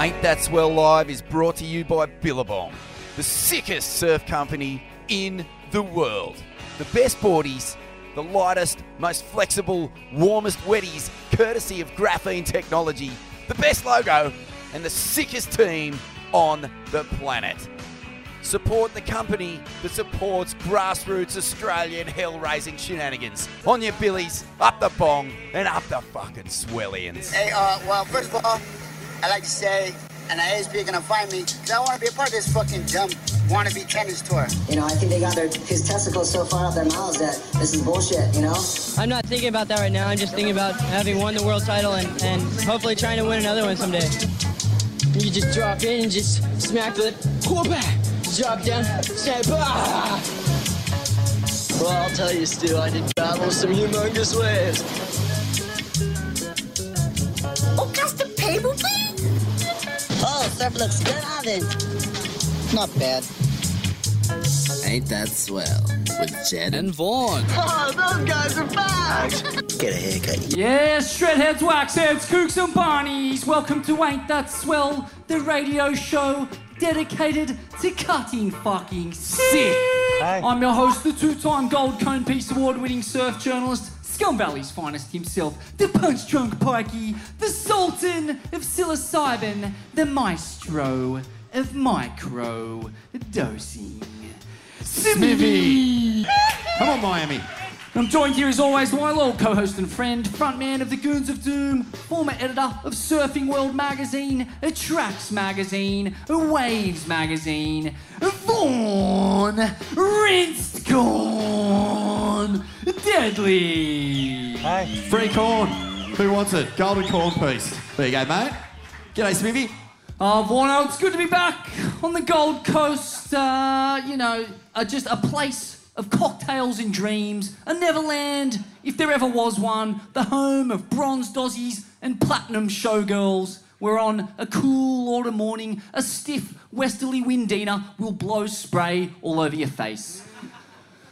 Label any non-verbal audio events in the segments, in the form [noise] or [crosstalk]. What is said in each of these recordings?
Ain't That Swell Live is brought to you by Billabong, the sickest surf company in the world. The best boardies, the lightest, most flexible, warmest wetties, courtesy of graphene technology, the best logo, and the sickest team on the planet. Support the company that supports grassroots Australian hell raising shenanigans. On your billies, up the bong, and up the fucking swellians. Hey, uh, well, first of all, I'd like to say, and I ASP are gonna find me, because I want to be a part of this fucking dumb wannabe tennis tour. You know, I think they got their his testicles so far up their mouths that this is bullshit, you know? I'm not thinking about that right now. I'm just thinking about having won the world title and, and hopefully trying to win another one someday. You just drop in and just smack the pull back, drop down, say bah! Well, I'll tell you, Stu, I did travel some humongous ways. Oh, custom table, please? Oh, surf looks good, Ivan. Not bad. Ain't that swell with Jed and Vaughan. [laughs] Oh, those guys are back! [laughs] Get a haircut. Yes, shredheads, waxheads, kooks and barneys. Welcome to Ain't That Swell, the radio show dedicated to cutting fucking sick. I'm your host, the two-time Gold Cone Piece Award-winning surf journalist, Scum Valley's finest himself, the punch-drunk pikey, the sultan of psilocybin, the maestro of micro dosing. Smithy! Come on, Miami. I'm joined here as always by my loyal co-host and friend, frontman of the Goons of Doom, former editor of Surfing World magazine, Tracks magazine, Waves magazine, Vaughan, Rinsed Corn, Deadly. Free corn. Who wants it? Golden corn piece. There you go, mate. G'day, Smithy. Oh, Vaughan, oh, it's good to be back on the Gold Coast. Uh, you know, uh, just a place of cocktails and dreams, a Neverland, if there ever was one, the home of bronze dozzies and platinum showgirls. Where on a cool autumn morning, a stiff westerly windina will blow spray all over your face.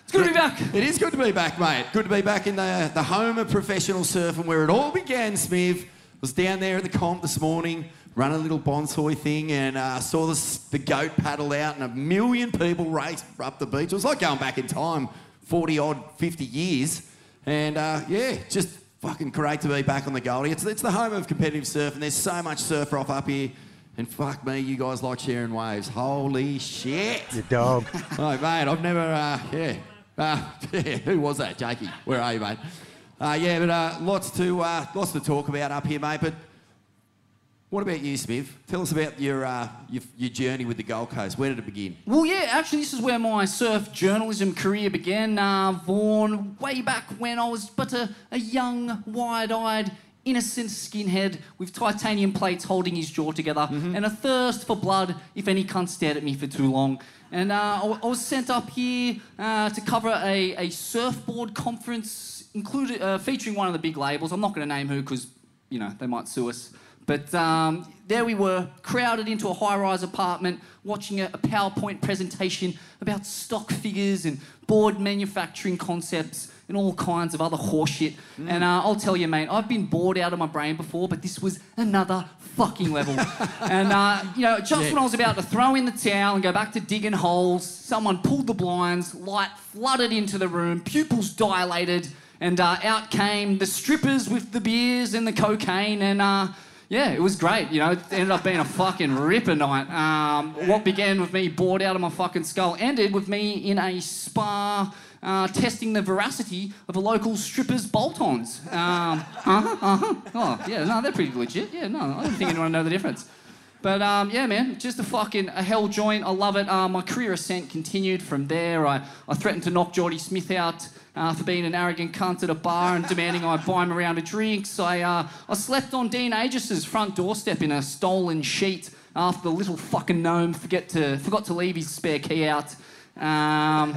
It's good to be back. It is good to be back, mate. Good to be back in the, the home of professional surfing where it all began, Smiv. Was down there at the comp this morning, running a little bonsai thing, and uh, saw this, the goat paddle out, and a million people raced up the beach. It was like going back in time, 40 odd, 50 years. And uh, yeah, just fucking great to be back on the Goldie. It's, it's the home of competitive surf, and there's so much surf off up here. And fuck me, you guys like sharing waves. Holy shit. You dog. [laughs] Oh, mate, I've never, uh, yeah. Uh, [laughs] yeah, who was that, Jakey? Where are you, mate? Uh, yeah, but uh, lots to uh, lots to talk about up here, mate. But what about you, Smith? Tell us about your, uh, your your journey with the Gold Coast. Where did it begin? Well, yeah, actually, this is where my surf journalism career began. Uh, Vaughan, way back when I was but a, a young, wide eyed, innocent skinhead with titanium plates holding his jaw together and a thirst for blood if any cunt stared at me for too long. And uh, I, I was sent up here uh, to cover a, a surfboard conference included, uh, featuring one of the big labels. I'm not going to name who because, you know, they might sue us. But um, there we were, crowded into a high rise apartment, watching a, a PowerPoint presentation about stock figures and board manufacturing concepts and all kinds of other horseshit. And uh, I'll tell you, mate, I've been bored out of my brain before, but this was another fucking level. [laughs] and, uh, you know, just when I was about to throw in the towel and go back to digging holes, someone pulled the blinds, light flooded into the room, pupils dilated, and uh, out came the strippers with the beers and the cocaine, and uh, yeah, it was great. You know, it ended up being a fucking ripper night. Um, what began with me bored out of my fucking skull ended with me in a spa. Uh, testing the veracity of a local stripper's bolt-ons. Um, uh-huh, uh-huh. Oh, yeah, no, they're pretty legit. Yeah, no, I don't think anyone know the difference. But um, yeah, man, just a fucking a hell joint. I love it. Uh, my career ascent continued from there. I, I threatened to knock Jordy Smith out uh, for being an arrogant cunt at a bar and demanding I buy him a round of drinks. I, uh, I slept on Dean Aegis's front doorstep in a stolen sheet after the little fucking gnome forget to, forgot to leave his spare key out. Um,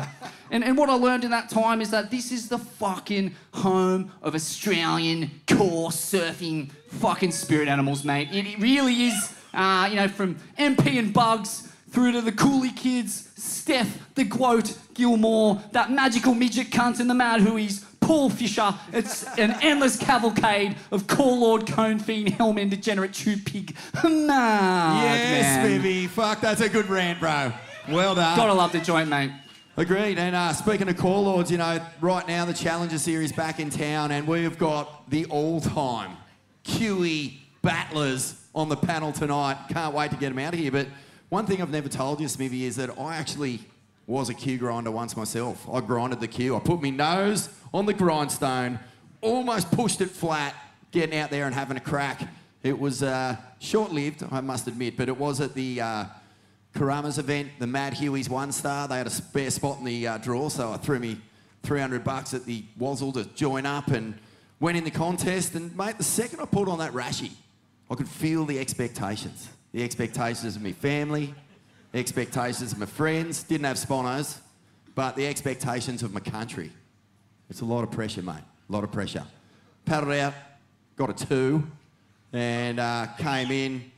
and, and what I learned in that time is that this is the fucking home of Australian core surfing fucking spirit animals, mate. It, it really is, uh, you know, from MP and Bugs through to the Cooley kids, Steph, the Quote, Gilmore, that magical midget cunt and the Mad Hueys, Paul Fisher. It's an endless cavalcade of Core Lord, Cone Fiend, Hellman, Degenerate, Chew Pig. Nah, yes, man. baby. Fuck, that's a good rant, bro. Well done. Gotta love the joint, mate. Agreed. And uh, speaking of Core Lords, you know, right now the Challenger Series back in town, and we've got the all-time QE battlers on the panel tonight. Can't wait to get them out of here. But one thing I've never told you, Smithy, is that I actually was a Q grinder once myself. I grinded the Q. I put my nose on the grindstone, almost pushed it flat, getting out there and having a crack. It was uh, short-lived, I must admit, but it was at the uh, Karama's event, the Mad Huey's one star. They had a spare spot in the uh, draw, so I threw me 300 bucks at the Wazzle to join up and went in the contest. And mate, the second I pulled on that Rashi, I could feel the expectations. The expectations of my family, the expectations of my friends. Didn't have sponos, but the expectations of my country. It's a lot of pressure, mate. A lot of pressure. Paddled out, got a two, and uh, came in.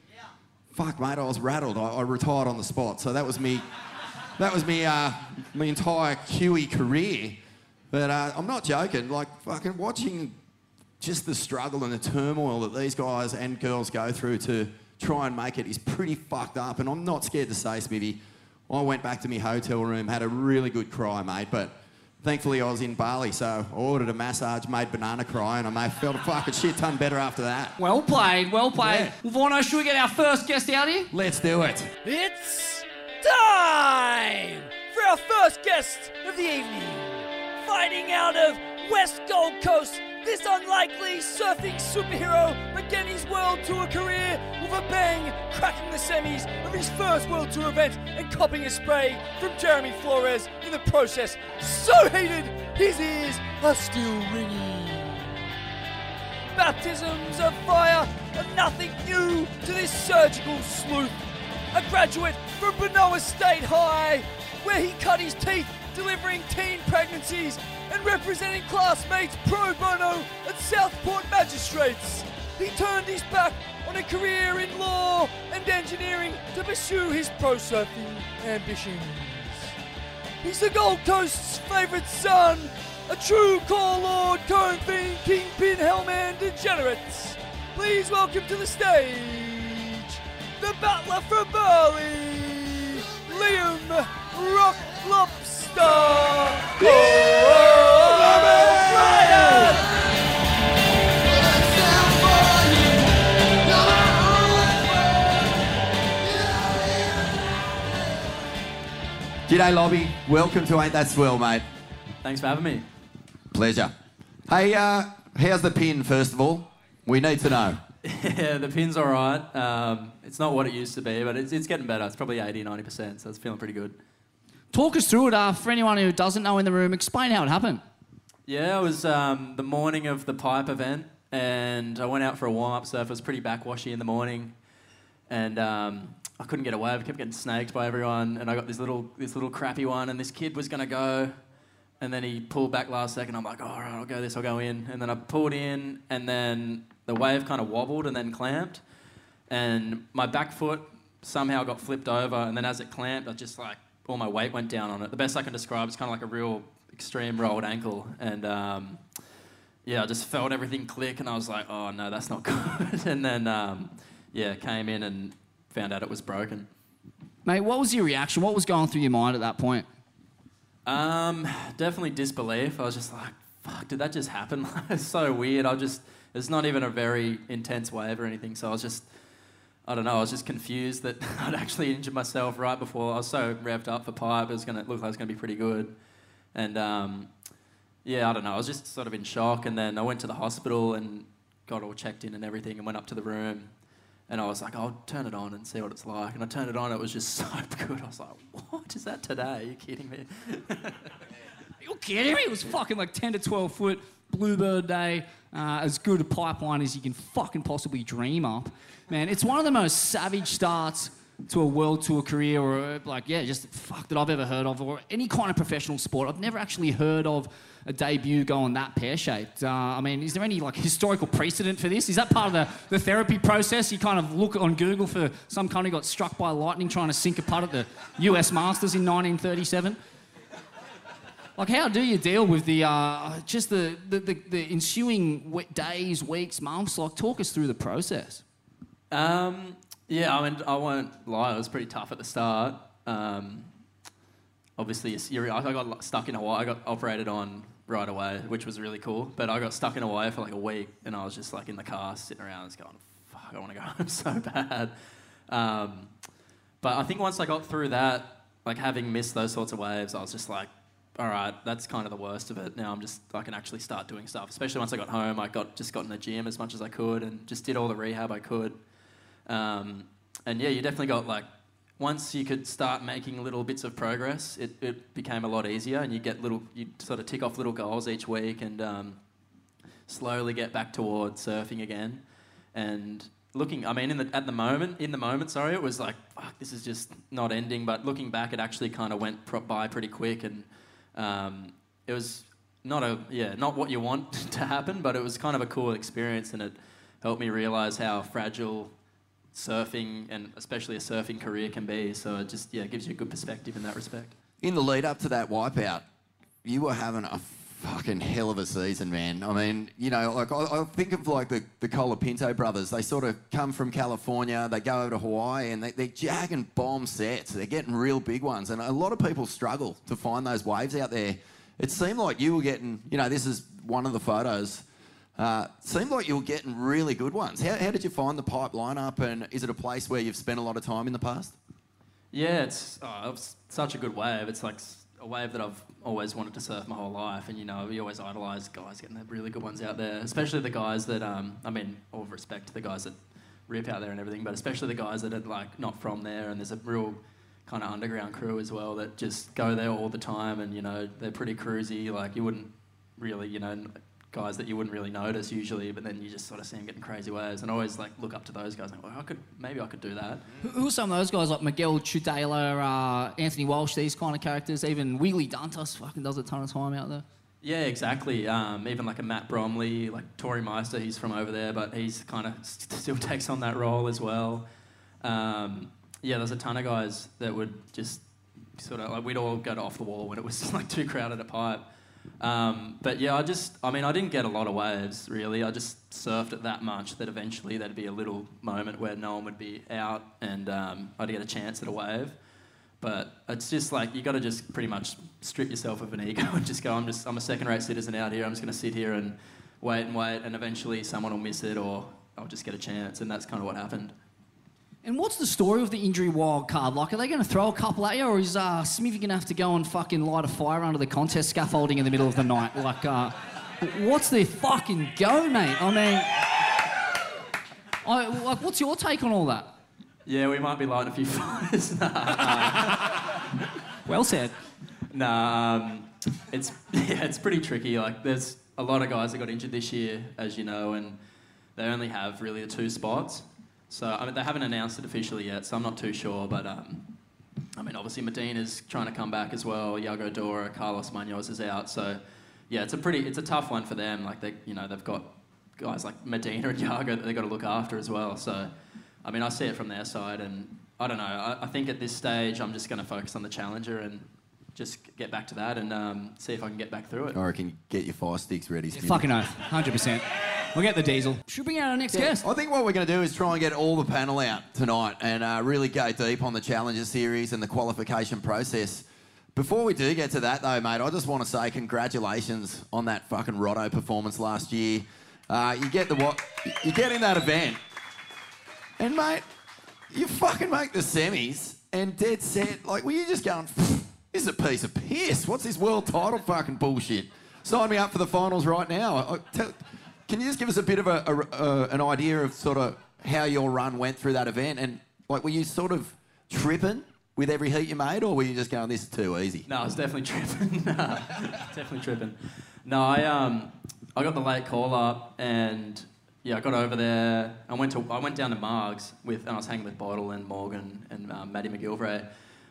Fuck, mate, I was rattled. I, I retired on the spot. So that was me. That was me. Uh, my entire QE career. But uh, I'm not joking. Like fucking watching just the struggle and the turmoil that these guys and girls go through to try and make it is pretty fucked up. And I'm not scared to say, Smithy, I went back to my hotel room, had a really good cry, mate. But thankfully, I was in Bali, so I ordered a massage, made banana cry, and I may have felt a fucking shit ton better after that. Well played, well played. Yeah. Well, Vorno, should we get our first guest out here? Let's do it. It's time for our first guest of the evening. Fighting out of West Gold Coast, this unlikely surfing superhero began his World Tour career with a bang, cracking the semis of his first World Tour event and copping a spray from Jeremy Flores in the process. So heated, his ears are still ringing. Baptisms of fire are nothing new to this surgical sleuth. A graduate from Benowa State High, where he cut his teeth delivering teen pregnancies and representing classmates pro bono at Southport Magistrates. He turned his back on a career in law and engineering to pursue his pro surfing ambitions. He's the Gold Coast's favourite son, a true core lord, cone fiend, kingpin, hellman, degenerates. Please welcome to the stage the battler from Burleigh, Liam Rock Lobster. Ryan. G'day, Lobby. Welcome to Ain't That Swell, mate. Thanks for having me. Pleasure. Hey, uh, how's the pin, first of all? We need to know. [laughs] yeah, the pin's all right. Um, it's not what it used to be, but it's, it's getting better. It's probably 80, 90%, so it's feeling pretty good. Talk us through it. Uh, for anyone who doesn't know in the room, explain how it happened. Yeah, it was um, the morning of the pipe event, and I went out for a warm up surf. It was pretty backwashy in the morning, and um, I couldn't get away. I kept getting snaked by everyone, and I got this little this little crappy one, and this kid was gonna go, and then he pulled back last second. I'm like, all right, I'll go this, I'll go in, and then I pulled in, and then the wave kind of wobbled and then clamped, and my back foot somehow got flipped over, and then as it clamped, I just like all my weight went down on it. The best I can describe is kind of like a real extreme rolled ankle, and um, yeah, I just felt everything click, and I was like, oh no, that's not [laughs] good. and then um, yeah, came in and found out it was broken. Mate, what was your reaction? What was going through your mind at that point? Um, definitely disbelief. I was just like, fuck, did that just happen? [laughs] it's so weird. I just, it's not even a very intense wave or anything. So I was just, I don't know, I was just confused that [laughs] I'd actually injured myself right before. I was so revved up for pipe. It was going to look like it was going to be pretty good. And um, yeah, I don't know. I was just sort of in shock. And then I went to the hospital and got all checked in and everything and went up to the room. And I was like, I'll turn it on and see what it's like. And I turned it on, it was just [laughs] so good. I was like, what is that today? Are you kidding me? [laughs] You're kidding me? It was fucking like 10 to 12 foot bluebird day, uh, as good a pipeline as you can fucking possibly dream up. Man, it's one of the most savage starts to a world tour career or like, yeah, just fuck that I've ever heard of or any kind of professional sport. I've never actually heard of a debut going that pear-shaped. Uh, I mean, is there any like historical precedent for this? Is that part of the, the therapy process? You kind of look on Google for some country got struck by lightning trying to sink a putt at the US Masters in 1937? Like, how do you deal with the uh, just the, the, the, the ensuing days, weeks, months? Like, talk us through the process. Um, yeah, I mean, I won't lie, it was pretty tough at the start. Um, obviously, I got stuck in Hawaii. I got operated on right away, which was really cool. But I got stuck in Hawaii for like a week, and I was just like in the car sitting around, just going, "Fuck, I want to go [laughs] home so bad." Um, but I think once I got through that, like having missed those sorts of waves, I was just like, all right, that's kind of the worst of it. Now I'm just I can actually start doing stuff. Especially once I got home, I got just got in the gym as much as I could and just did all the rehab I could. Um, and yeah, you definitely got like once you could start making little bits of progress, it, it became a lot easier, and you get little you sort of tick off little goals each week and um, slowly get back towards surfing again. And looking, I mean, in the, at the moment, in the moment, sorry, it was like, fuck, this is just not ending. But looking back, it actually kind of went pro- by pretty quick, and um, it was not a yeah, not what you want [laughs] to happen, but it was kind of a cool experience, and it helped me realize how fragile surfing and especially a surfing career can be. So it just yeah, gives you a good perspective in that respect. In the lead up to that wipeout, you were having a fucking hell of a season, man. I mean, you know, like I, I think of like the, the Colapinto brothers. They sort of come from California, they go over to Hawaii, and they, they're jagging bomb sets. They're getting real big ones, and a lot of people struggle to find those waves out there. It seemed like you were getting, you know, this is one of the photos. Uh, seemed like you were getting really good ones. How, how did you find the pipeline up, and is it a place where you've spent a lot of time in the past? Yeah, it's, oh, it's such a good wave. It's like a wave that I've always wanted to surf my whole life, and you know, we always idolise guys getting the really good ones out there, especially the guys that, um, I mean, all respect to the guys that rip out there and everything, but especially the guys that are like not from there, and there's a real kind of underground crew as well that just go there all the time, and you know, they're pretty cruisy. Like you wouldn't really, you know, guys that you wouldn't really notice usually, but then you just sort of see them getting crazy waves, and I always like look up to those guys. And like, well, I could maybe I could do that. Who, who are some of those guys like Miguel Tudela, uh, Anthony Walsh, these kind of characters? Even Wiggolly Dantas fucking does a ton of time out there. Yeah, exactly. Um, even like a Matt Bromley, like Torrey Meister, he's from over there, but he's kind of st- [laughs] still takes on that role as well. Um, yeah, there's a ton of guys that would just sort of like we'd all go off the wall when it was [laughs] like too crowded a pipe. Um, but yeah, I just, I mean, I didn't get a lot of waves really. I just surfed it that much that eventually there'd be a little moment where no one would be out and um, I'd get a chance at a wave. But it's just like you got to just pretty much strip yourself of an ego [laughs] and just go. I'm just I'm a second-rate citizen out here. I'm just going to sit here and wait and wait, and eventually someone will miss it, or I'll just get a chance. And that's kind of what happened. And what's the story of the injury wild card? Like, are they going to throw a couple at you, or is uh, Smithy going to have to go and fucking light a fire under the contest scaffolding in the middle of the night? Like, uh, what's the fucking go, mate? I mean, I, like, what's your take on all that? Yeah, we might be lighting a few [laughs] fires. nah, Well said. nah um, it's [laughs] yeah, it's pretty tricky. Like, there's a lot of guys that got injured this year, as you know, and they only have really the two spots. So I mean, they haven't announced it officially yet, so I'm not too sure. But um, I mean, obviously Medina's trying to come back as well. Yago Dora, Carlos Munoz is out. So yeah, it's a pretty, it's a tough one for them. Like they, you know, they've got guys like Medina and Yago that they've got to look after as well. So I mean, I see it from their side, and I don't know. I, I think at this stage, I'm just going to focus on the challenger and just get back to that and um, see if I can get back through it. Or I reckon get your fire sticks ready. Smithy. Fucking oath, hundred percent. We'll get the diesel. Should bring out our next guest? I think what we're going to do is try and get all the panel out tonight and uh, really go deep on the Challenger Series and the qualification process. Before we do get to that, though, mate, I just want to say congratulations on that fucking Rotto performance last year. Uh, you get the what? You get in that event, and mate, you fucking make the semis and dead set. Like, were you just going? This is a piece of piss. What's this world title fucking bullshit? Sign me up for the finals right now. I, tell, can you just give us a bit of a, a, a, an idea of sort of how your run went through that event? And like, were you sort of tripping with every heat you made, or were you just going, "This is too easy"? No, I was definitely [laughs] tripping. [laughs] Definitely tripping. No, I um, I got the late call up, and yeah, I got over there. I went to I went down to Margs with, and I was hanging with Bottle and Morgan and um, Maddie McGillivray,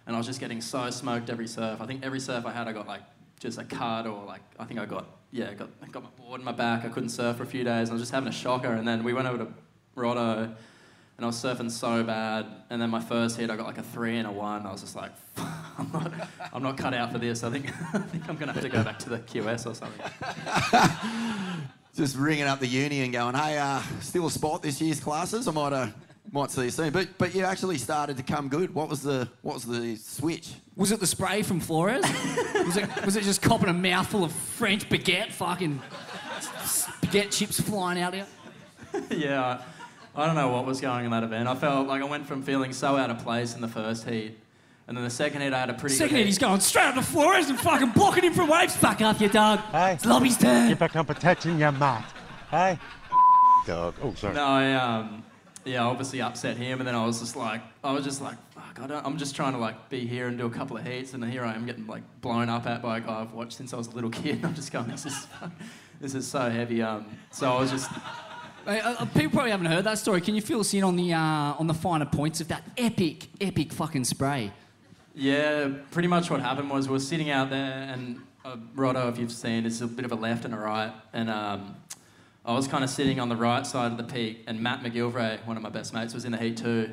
and I was just getting so smoked every surf. I think every surf I had, I got like just a cut or like I think I got yeah, got I got my board in my back. I couldn't surf for a few days. I was just having a shocker, and then we went over to Rotto. and I was surfing so bad. And then my first hit, I got like a three and a one. I was just like, [laughs] I'm not, I'm not cut out for this. I think, [laughs] I think I'm gonna have to go back to the QS or something. [laughs] Just ringing up the uni and going, hey, uh, still a spot this year's classes? I might, uh, might see you soon. But but you actually started to come good. What was the what was the switch? Was it the spray from Flores? [laughs] was it was it just copping a mouthful of French baguette, fucking baguette chips flying out here? [laughs] yeah, I, I don't know what was going on in that event. I felt like I went from feeling so out of place in the first heat, and then the second heat I had a pretty Second good hit, he's going straight up to Flores and fucking blocking him from waves. Fuck up, you dog. Hey. It's Lobby's turn. Get back on protection, you mat. Hey. Dog. Oh, sorry. No, I um, yeah, obviously upset him, and then I was just like, I was just like, fuck, I don't, I'm just trying to like be here and do a couple of heats, and here I am getting like blown up at by a guy I've watched since I was a little [laughs] kid. I'm just going, this is, this is so heavy. Um, so I was just, [laughs] Hey, uh, uh, people probably haven't heard that story. Can you fill us in on the uh, on the finer points of that epic, epic fucking spray? yeah, pretty much what happened was we were sitting out there, and uh, Rotto, if you've seen, it's a bit of a left and a right, and um, I was kind of sitting on the right side of the peak, and Matt McGillivray, one of my best mates, was in the heat too.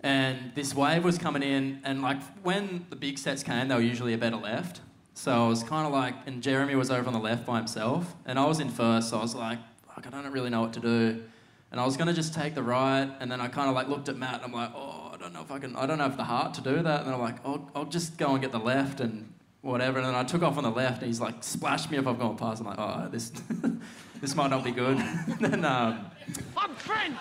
And this wave was coming in, and like when the big sets came, they were usually a better left. So I was kind of like, and Jeremy was over on the left by himself, and I was in first, so I was like, I don't really know what to do. And I was gonna just take the right, and then I kind of like looked at Matt, and I'm like, oh, I don't know if I can, I don't have the heart to do that. And I'm like, I'll, I'll just go and get the left and whatever. And then I took off on the left, and he's like, splashed me if I've gone past. I'm like, oh, this, [laughs] this might not be good. [laughs] then, um, I'm French.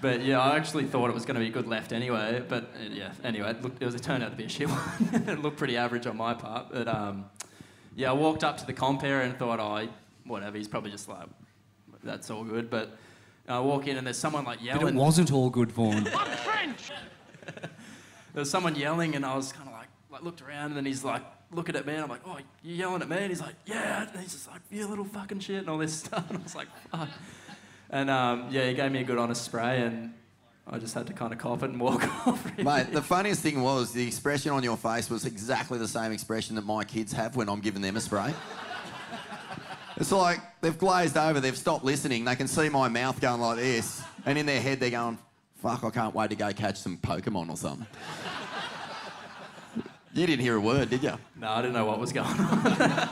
but yeah, I actually thought it was going to be a good left anyway. But uh, yeah, anyway, it, looked, it was it turned out to be a shit [laughs] one. it looked pretty average on my part. But um, yeah, I walked up to the compere and thought, oh, whatever. He's probably just like, that's all good. But I walk in and there's someone like yelling. But it wasn't all good, Vaughan. I'm French. [laughs] There was someone yelling, and I was kind of like, like looked around, and then he's like looking at me, and I'm like, oh, you yelling at me? And he's like, yeah. And he's just like, you little fucking shit, and all this [laughs] stuff. And I was like, fuck. And um, yeah, he gave me a good honest spray, and I just had to kind of cop it and walk [laughs] off. really. Mate, the funniest thing was the expression on your face was exactly the same expression that my kids have when I'm giving them a spray. It's like they've glazed over, they've stopped listening, they can see my mouth going like this, and in their head they're going, fuck, I can't wait to go catch some Pokemon or something. You didn't hear a word, did you? No, I didn't know what was going on.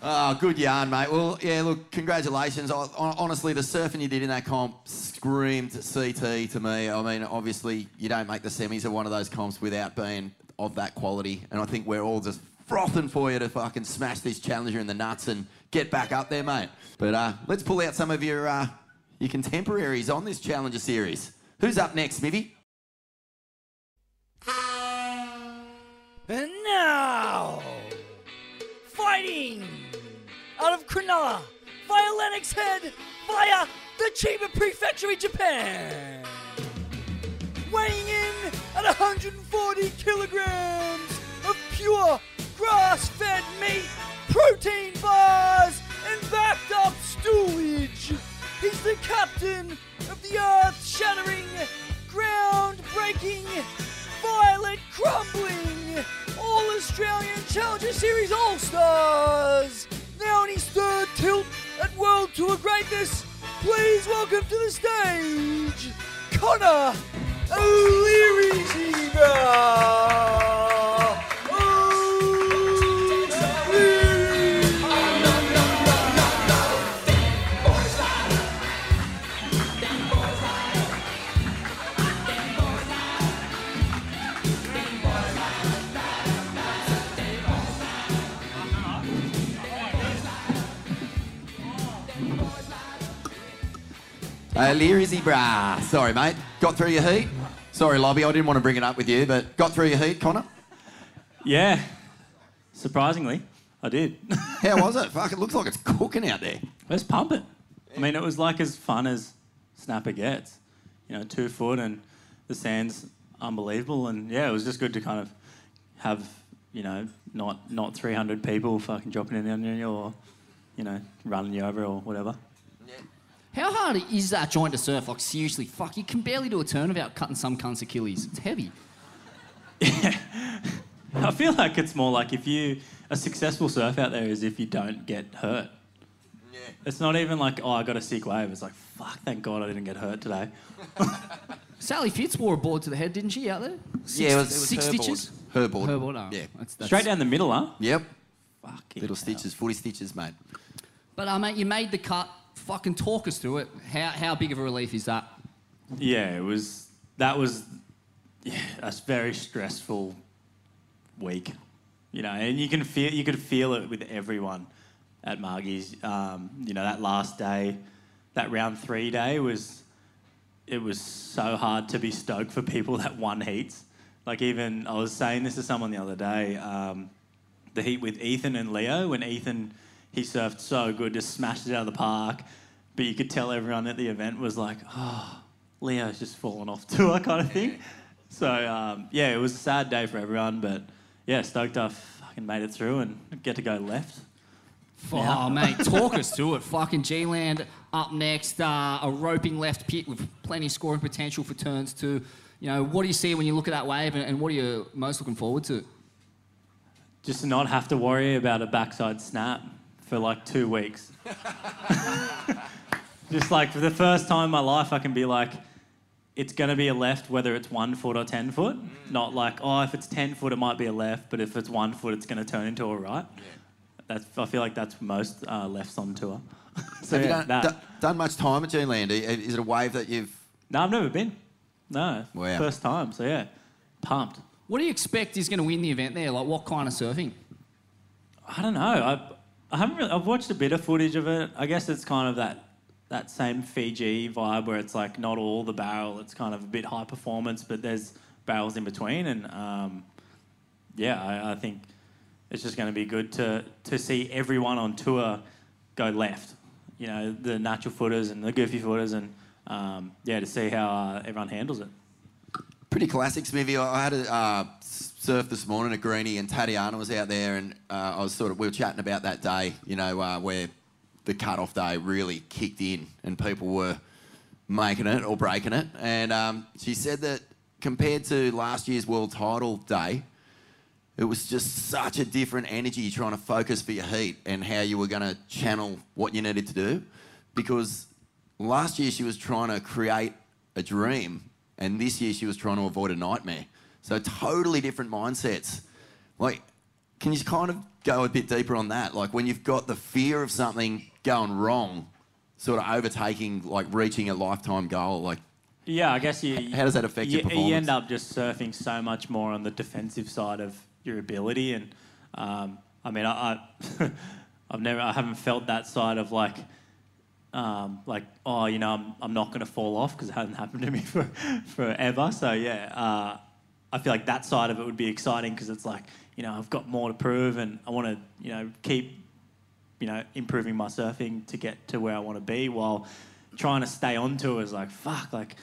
Oh, [laughs] good yarn, mate. Well, yeah, look, congratulations. I, honestly, the surfing you did in that comp screamed CT to me. I mean, obviously, you don't make the semis of one of those comps without being of that quality. And I think we're all just frothing for you to fucking smash this challenger in the nuts and get back up there, mate. But uh, let's pull out some of your, uh, your contemporaries on this challenger series. Who's up next, Smithy? And now, fighting out of Cronulla via Lennox Head via the Chiba Prefecture in Japan. Weighing in at 140 kilograms of pure grass-fed meat, protein bars, and backed up stewage. He's the captain of the earth-shattering, ground-breaking, violet crumbling All Australian Challenger Series All Stars. Now in his third tilt at World Tour Greatness, please welcome to the stage Connor O'Leary Learyzy brah. Sorry, mate. Got through your heat? Sorry, Lobby, I didn't want to bring it up with you, but got through your heat, Connor? Yeah, surprisingly, I did. [laughs] How was it? Fuck, it looks like it's cooking out there. Let's pump it. I mean, it was like as fun as snapper gets. You know, two foot and the sand's unbelievable. And yeah, it was just good to kind of have, you know, not not 300 people fucking dropping in on you or, you know, running you over or whatever. How hard is that joint to surf? Like, seriously, fuck, you can barely do a turn without cutting some cunt's Achilles. It's heavy. [laughs] I feel like it's more like if you a successful surf out there is if you don't get hurt. Yeah. It's not even like, oh, I got a sick wave. It's like, fuck, thank God I didn't get hurt today. [laughs] Sally Fitz wore a board to the head, didn't she, out there? Six, yeah, it was, it was six her stitches. Board. Her board. Her board, oh, yeah. that's- that's- Straight down the middle, huh? Yep. Fucking Little stitches, footy stitches, mate. But uh, mate, you made the cut. Fucking talk us through it. How how big of a relief is that? Yeah, it was. That was yeah, a very stressful week, you know, and you can feel you could feel it with everyone at Margie's. Um, you know, that last day, that round three day was. It was so hard to be stoked for people that won heats. Like even I was saying this to someone the other day. Um, the heat with Ethan and Leo when Ethan he surfed so good, just smashed it out of the park. But you could tell everyone at the event was like, oh, Leo's just fallen off [laughs] tour kind of thing. So um, yeah, it was a sad day for everyone, but yeah, stoked I fucking made it through and get to go left. Oh, mate, [laughs] talk us through it. Fucking G-Land up next. Uh, a roping left pit with plenty of scoring potential for turns two. You know, what do you see when you look at that wave, and, and what are you most looking forward to? Just to not have to worry about a backside snap for like two weeks. [laughs] Just like for the first time in my life, I can be like, it's going to be a left whether it's one foot or 10 foot. Not like, oh, if it's 10 foot, it might be a left, but if it's one foot, it's going to turn into a right. That's, I feel like that's most uh, lefts on tour. [laughs] so Have you yeah, done, that. do- done much time at G-Land? Is it a wave that you've... No, I've never been. No, Wow. first time. So yeah, pumped. What do you expect is going to win the event there? Like, what kind of surfing? I don't know. I I haven't really. I've watched a bit of footage of it. I guess it's kind of that that same Fiji vibe where it's like not all the barrel. It's kind of a bit high performance, but there's barrels in between, and um, yeah, I, I think it's just going to be good to to see everyone on tour go left. You know, the natural footers and the goofy footers, and um, yeah, to see how uh, everyone handles it. Pretty classic, Smithy. I had a uh, surf this morning at Greenie, and Tatiana was out there, and uh, I was sort of we were chatting about that day, you know, uh, where the cut-off day really kicked in, and people were making it or breaking it. And um, she said that compared to last year's world title day, it was just such a different energy trying to focus for your heat and how you were going to channel what you needed to do. Because last year she was trying to create a dream, and this year she was trying to avoid a nightmare. So totally different mindsets. Like, can you kind of go a bit deeper on that? Like when you've got the fear of something going wrong, sort of overtaking, like reaching a lifetime goal. Like, Yeah, I guess you. How does that affect you, your performance? You end up just surfing so much more on the defensive side of your ability, and um, I mean, I, I [laughs] I've never, I haven't felt that side of like, um, like, oh, you know, I'm, I'm not going to fall off because it hasn't happened to me [laughs] for forever. So yeah, uh, I feel like that side of it would be exciting because it's like, you know, I've got more to prove, and I want to, you know, keep you know, improving my surfing to get to where I want to be while trying to stay on tour is like, fuck, like,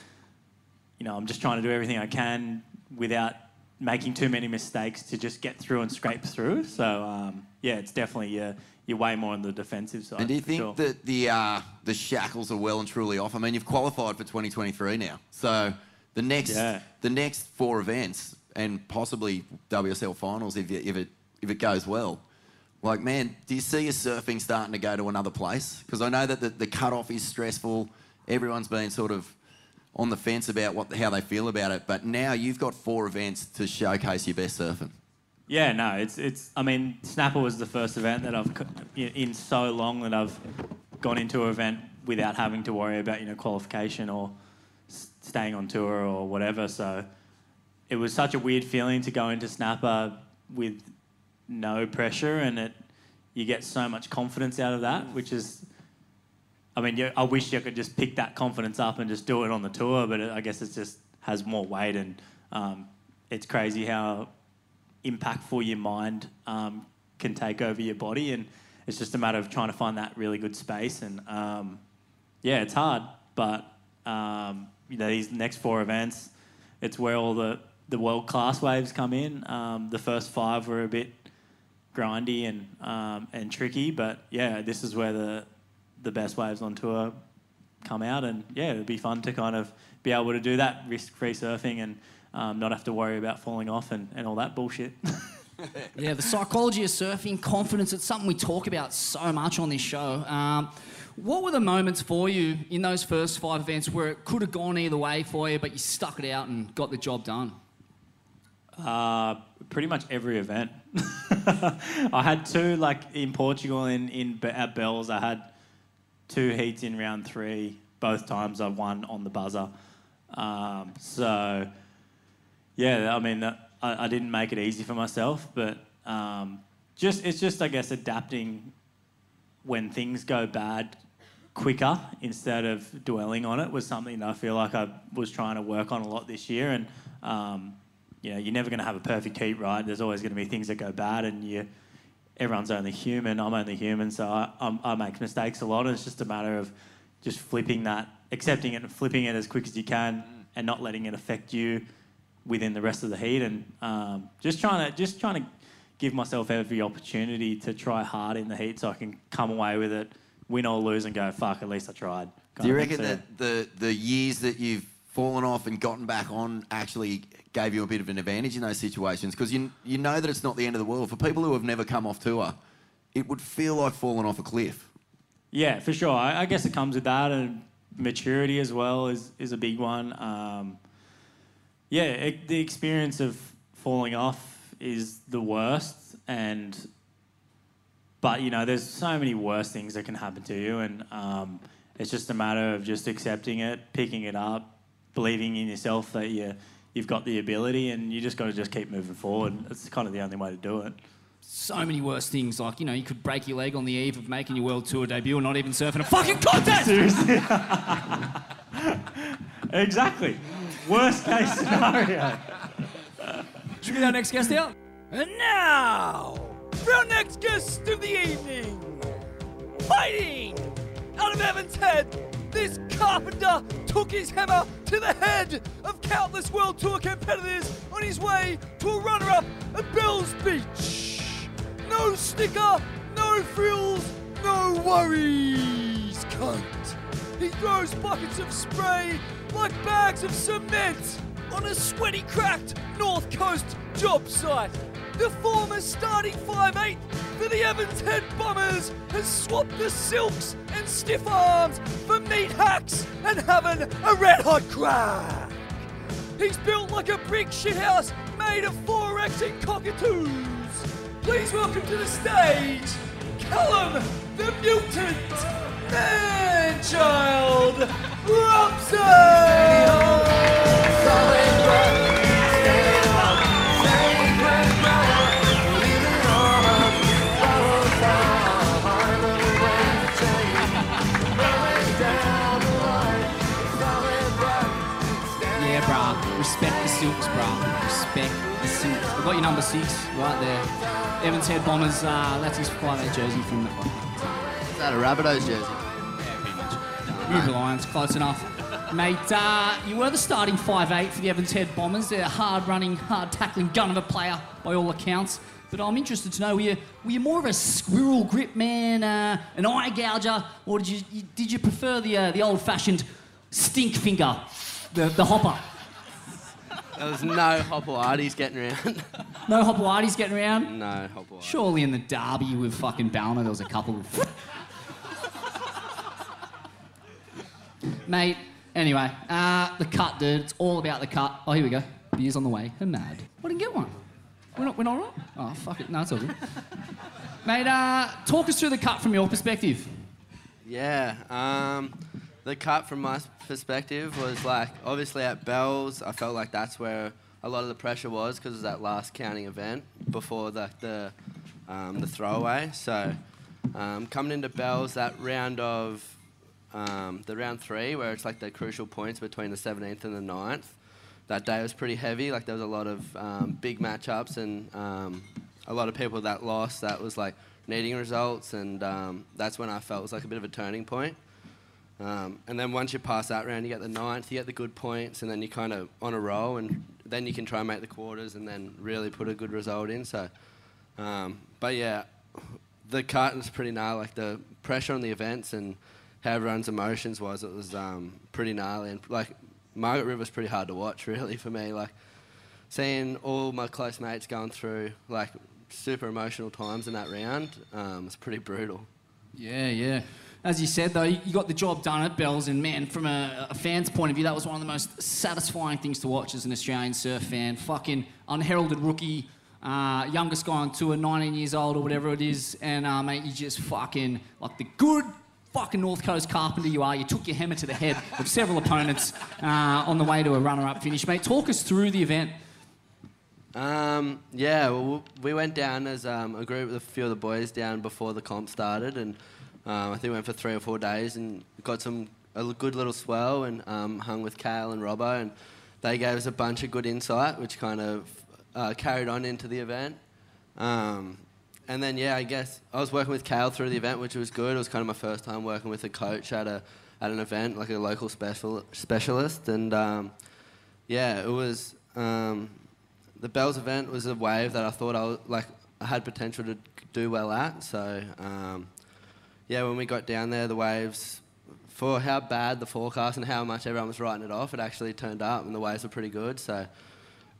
you know, I'm just trying to do everything I can without making too many mistakes to just get through and scrape through. So, um, yeah, it's definitely, uh, you're way more on the defensive side. and do you think sure. that the uh, the shackles are well and truly off? I mean, you've qualified for 2023 now, so the next Yeah. the next four events and possibly WSL finals if you, if it if it goes well. Like, man, do you see your surfing starting to go to another place? Because I know that the, the cutoff is stressful. Everyone's been sort of on the fence about what how they feel about it. But now you've got four events to showcase your best surfing. Yeah, no, it's it's. I mean, Snapper was the first event that I've in so long that I've gone into an event without having to worry about you know qualification or staying on tour or whatever. So it was such a weird feeling to go into Snapper with no pressure, and it you get so much confidence out of that, which is. I mean, I wish I could just pick that confidence up and just do it on the tour, but I guess it just has more weight, and um, it's crazy how impactful your mind um, can take over your body, and it's just a matter of trying to find that really good space. And um, yeah, it's hard, but um, you know these next four events, it's where all the the world class waves come in. Um, the first five were a bit grindy and um, and tricky, but yeah, this is where the the best waves on tour come out, and yeah, it'd be fun to kind of be able to do that risk free surfing and um, not have to worry about falling off and, and all that bullshit. [laughs] Yeah, the psychology of surfing, confidence, it's something we talk about so much on this show. Um, what were the moments for you in those first five events where it could have gone either way for you, but you stuck it out and got the job done? Uh, pretty much every event. [laughs] I had two, like in Portugal in, in at Bells, I had two heats in round three. Both times I won on the buzzer. Um, so, yeah, I mean, uh, I, I didn't make it easy for myself, but um, just it's just, I guess, adapting when things go bad quicker instead of dwelling on it was something that I feel like I was trying to work on a lot this year. And um, you know, you're never going to have a perfect heat, right? There's always going to be things that go bad, and you, everyone's only human. I'm only human, so I, I make mistakes a lot. And it's just a matter of just flipping that, accepting it, and flipping it as quick as you can, and not letting it affect you within the rest of the heat, and um, just trying to just trying to give myself every opportunity to try hard in the heat, so I can come away with it, win or lose, and go fuck. At least I tried. Do you reckon thing. that the, the years that you've fallen off and gotten back on actually gave you a bit of an advantage in those situations? Because you, you know that it's not the end of the world. For people who have never come off tour, it would feel like falling off a cliff. Yeah, for sure. I, I guess it comes with that, and maturity as well is is a big one. Um, yeah, it, the experience of falling off is the worst, and but you know, there's so many worse things that can happen to you, and um, it's just a matter of just accepting it, picking it up, believing in yourself that you you've got the ability, and you just got to just keep moving forward. It's kind of the only way to do it. So many worse things, like, you know, you could break your leg on the eve of making your world tour debut and not even surfing a fucking contest! Seriously. [laughs] exactly. Worst case scenario. Should we get our next guest out? And now, next guest of the evening, fighting out of Evans Head, this carpenter took his hammer to the head of countless World Tour competitors on his way to a runner-up at Bells Beach. No sticker, no frills, no worries, cunt. He throws buckets of spray like bags of cement on a sweaty, cracked North Coast job site. The former starting 5'8 for the Evans Head Bombers has swapped the silks and stiff arms for meat hacks and having a red hot crack. He's built like a brick shithouse made of four acting cockatoos. Please welcome to the stage, Callum the Mutant Man-Child Yeah, silks, brah. Respect the silks. I've got your number six right there. Evans Head Bombers, uh, that's his 5 jersey from the. Is that a Rabbitohs jersey? Yeah, pretty much. Move Lions, close enough. Mate, uh, you were the starting 5'8 for the Evans Head Bombers. They're a hard running, hard tackling gun of a player by all accounts. But I'm interested to know were you, were you more of a squirrel grip man, uh, an eye gouger, or did you, you did you prefer the, uh, the old fashioned stink finger, the, the hopper? There was no Hopperarties [laughs] getting around. No hopperarties getting around? no Hopperarties. Surely in the derby with fucking Balmer, there was a couple. of. [laughs] Mate, anyway, uh, the cut, dude. It's all about the cut. Oh, here we go. Beers on the way. Her mad. I didn't get one. We're not, we're not right? Oh, fuck it. No, it's all good. [laughs] Mate, uh, talk us through the cut from your perspective. Yeah. Um, the cut from my perspective was like obviously at Bells, I felt like that's where a lot of the pressure was because it was that last counting event before the the, um, the throwaway. So um, coming into Bells, that round of um, the round three, where it's like the crucial points between the 17th and the 9th, that day was pretty heavy. Like there was a lot of um, big matchups and um, a lot of people that lost. That was like needing results, and um, that's when I felt it was like a bit of a turning point. Um, and then once you pass that round, you get the ninth, you get the good points, and then you're kind of on a roll, and then you can try and make the quarters, and then really put a good result in. So, um, but yeah, the was pretty gnarly. Like the pressure on the events and how everyone's emotions was, it was um, pretty gnarly. And like Margaret River's pretty hard to watch, [laughs] really, for me. Like seeing all my close mates going through like super emotional times in that round. Um, it's pretty brutal. Yeah, yeah. As you said, though, you got the job done at Bells, and man, from a, a fan's point of view, that was one of the most satisfying things to watch as an Australian surf fan. Fucking unheralded rookie, uh, youngest guy on tour, 19 years old or whatever it is, and uh, mate, you just fucking like the good fucking North Coast carpenter you are. You took your hammer to the head of several opponents uh, on the way to a runner-up finish, mate. Talk us through the event. Um, yeah, well, we went down as um, a group with a few of the boys down before the comp started, and um, I think we went for three or four days and got some a good little swell and um, hung with Kale and Robbo, and they gave us a bunch of good insight, which kind of uh, carried on into the event. Um, and then yeah, I guess I was working with Kale through the event, which was good. It was kind of my first time working with a coach at a at an event, like a local special specialist, and um, yeah, it was. Um, the Bells event was a wave that I thought I was, like I had potential to do well at. So um, yeah, when we got down there, the waves for how bad the forecast and how much everyone was writing it off, it actually turned up, and the waves were pretty good. So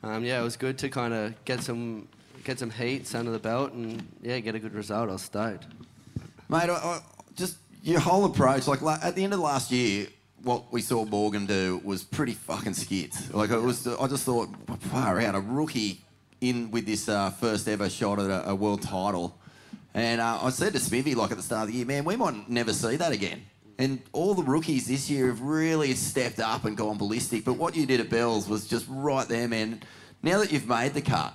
um, yeah, it was good to kind of get some get some heats under the belt and yeah, get a good result. I was stoked. Mate, I, I, just your whole approach, like la- at the end of last year, what we saw Morgan do was pretty fucking skits. Like it was, I just thought, far out, a rookie in with this uh, first ever shot at a, a world title. And uh, I said to Smithy, like at the start of the year, man, we might never see that again. And all the rookies this year have really stepped up and gone ballistic. But what you did at Bells was just right there, man. Now that you've made the cut,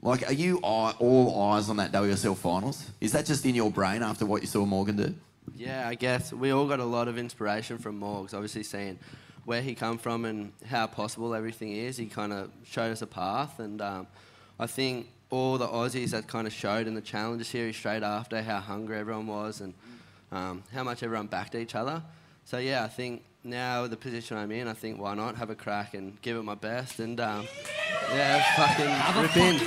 like, are you all eyes on that WSL finals? Is that just in your brain after what you saw Morgan do? Yeah, I guess we all got a lot of inspiration from Morgs. Obviously, seeing where he come from and how possible everything is, he kind of showed us a path. And um, I think all the Aussies that kind of showed in the Challenger Series straight after how hungry everyone was and um, how much everyone backed each other. So yeah, I think now the position I'm in, I think why not have a crack and give it my best and um, yeah, fucking rip in.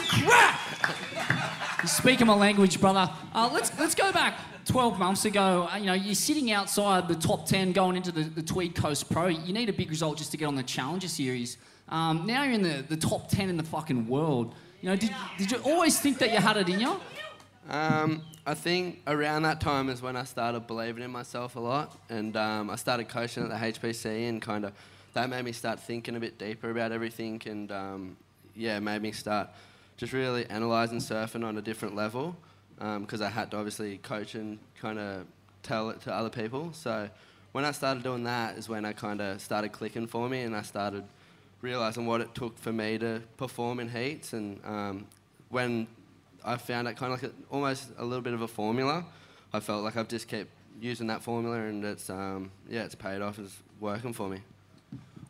You're speaking my language, brother. Uh, let's let's go back 12 months ago. Uh, you know, you're sitting outside the top 10 going into the, the Tweed Coast Pro. You need a big result just to get on the Challenger Series. Um, now you're in the, the top 10 in the fucking world. You know, did, did you always think that you had it in you? Um, I think around that time is when I started believing in myself a lot, and um, I started coaching at the HPC, and kind of that made me start thinking a bit deeper about everything, and um, yeah, made me start just really analysing surfing on a different level, because I had to obviously coach and kind of tell it to other people. So when I started doing that is when I kind of started clicking for me, and I started realizing what it took for me to perform in heats, and um, when I found it kind of like a, almost a little bit of a formula. I felt like I've just kept using that formula, and it's um, yeah, it's paid off. It's working for me.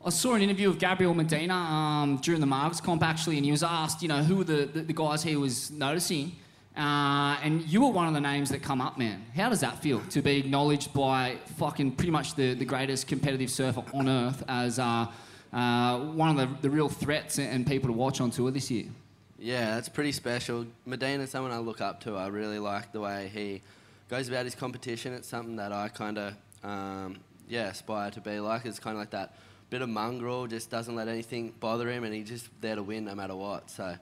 I saw an interview of Gabriel Medina um, during the Margs comp actually, and he was asked, you know, who the, the, the guys he was noticing. Uh, and you were one of the names that come up, man. How does that feel to be acknowledged by fucking pretty much the, the greatest competitive surfer on earth as uh, uh, one of the, the real threats and people to watch on tour this year? Yeah, that's pretty special. Medina's someone I look up to. I really like the way he goes about his competition. It's something that I kind of, um, yeah, aspire to be like. It's kind of like that bit of mongrel, just doesn't let anything bother him, and he's just there to win no matter what. So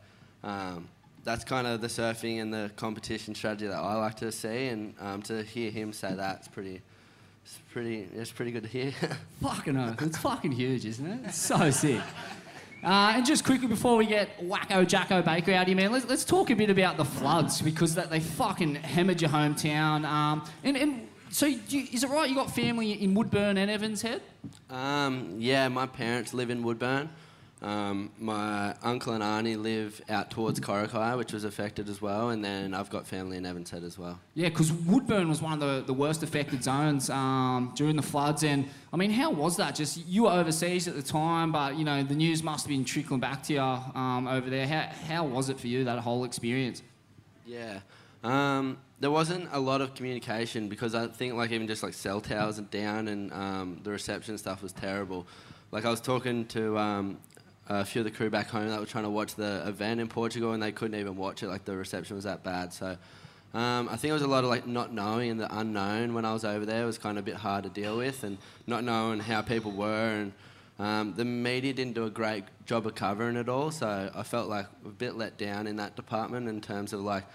um, that's kind of the surfing and the competition strategy that I like to see, and um, to hear him say that, it's pretty, it's pretty, it's pretty good to hear. [laughs] Fucking oath. It's fucking huge, isn't it? It's so sick. Uh, and just quickly before we get Wacko Jacko Baker out here, man, let's, let's talk a bit about the floods because that they fucking hammered your hometown. Um, and, and so, you, is it right you got family in Woodburn and Evans Head? Um, yeah, my parents live in Woodburn. Um, my uncle and auntie live out towards Coraki, which was affected as well, and then I've got family in Evans Head as well. Yeah, because Woodburn was one of the, the worst affected zones um, during the floods. And I mean, how was that? Just you were overseas at the time, but you know the news must have been trickling back to you um, over there. How, how was it for you that whole experience? Yeah. Um, there wasn't a lot of communication because I think like even just like cell towers are down and um, the reception stuff was terrible. Like I was talking to um, a few of the crew back home that were trying to watch the event in Portugal and they couldn't even watch it. Like the reception was that bad. So um, I think it was a lot of like not knowing and the unknown when I was over there was kind of a bit hard to deal with and not knowing how people were and Um, the media didn't do a great job of covering it all, so I felt like a bit let down in that department in terms of like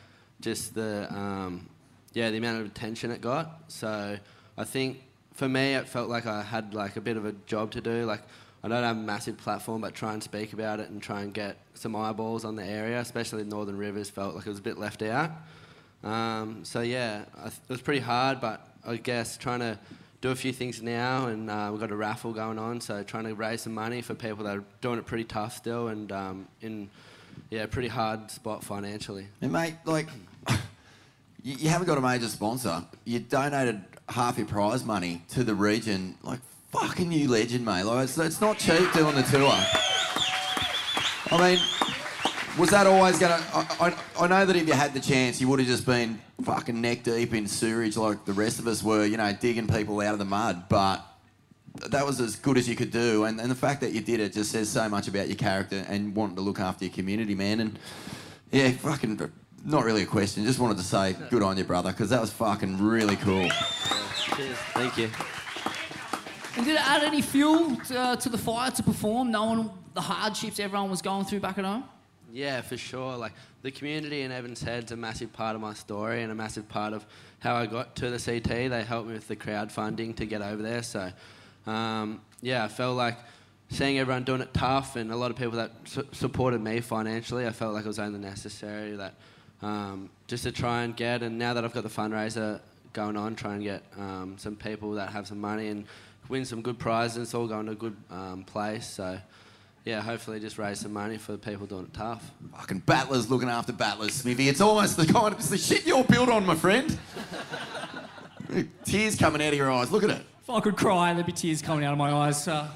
just the um, yeah the amount of attention it got. So I think for me it felt like I had like a bit of a job to do. Like I don't have a massive platform, but try and speak about it and try and get some eyeballs on the area, especially Northern Rivers felt like it was a bit left out. Um, so yeah, th- it was pretty hard, but I guess trying to do a few things now, and uh, we've got a raffle going on, so trying to raise some money for people that are doing it pretty tough still, and um, in yeah, pretty hard spot financially. And mate, like, [coughs] you, you haven't got a major sponsor. You donated half your prize money to the region. Like, fucking you legend, mate. Like, it's, it's not cheap doing the tour. I mean, was that always gonna? I, I, I know that if you had the chance, you would have just been fucking neck deep in sewerage like the rest of us were, you know, digging people out of the mud. But that was as good as you could do, and, and the fact that you did it just says so much about your character and wanting to look after your community, man. And yeah, fucking, not really a question. Just wanted to say good on you, brother, because that was fucking really cool. Cheers. Thank you. And did it add any fuel to, uh, to the fire to perform, knowing the hardships everyone was going through back at home? Yeah, for sure. Like the community in Evans Head's a massive part of my story and a massive part of how I got to the CT. They helped me with the crowdfunding to get over there. So, um, yeah, I felt like seeing everyone doing it tough and a lot of people that su- supported me financially, I felt like it was only necessary that um, just to try and get. And now that I've got the fundraiser going on, try and get um, some people that have some money and win some good prizes. It's all going to a good um, place. So, yeah, hopefully just raise some money for the people doing it tough. Fucking battlers looking after battlers, Smithy. It's almost the kind of it's the shit you're built on, my friend. Tears coming out of your eyes. Look at it. If I could cry, there'd be tears coming out of my eyes. Uh,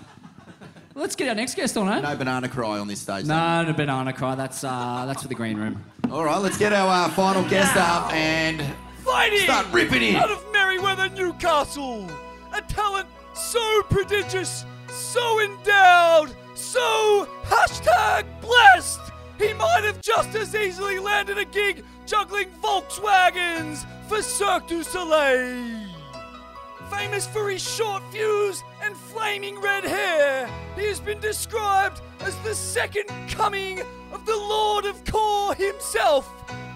let's get our next guest on, eh? No banana cry on this stage. No, no banana cry. That's uh, that's for the green room. All right, let's get our uh, final guest up and Fighting Start ripping in. out of Merewether, Newcastle. A talent so prodigious, so endowed, so hashtag blessed. He might have just as easily landed a gig juggling Volkswagens for Cirque du Soleil. Famous for his short fuse and flaming red hair, he has been described as the second coming of the Lord of Core himself,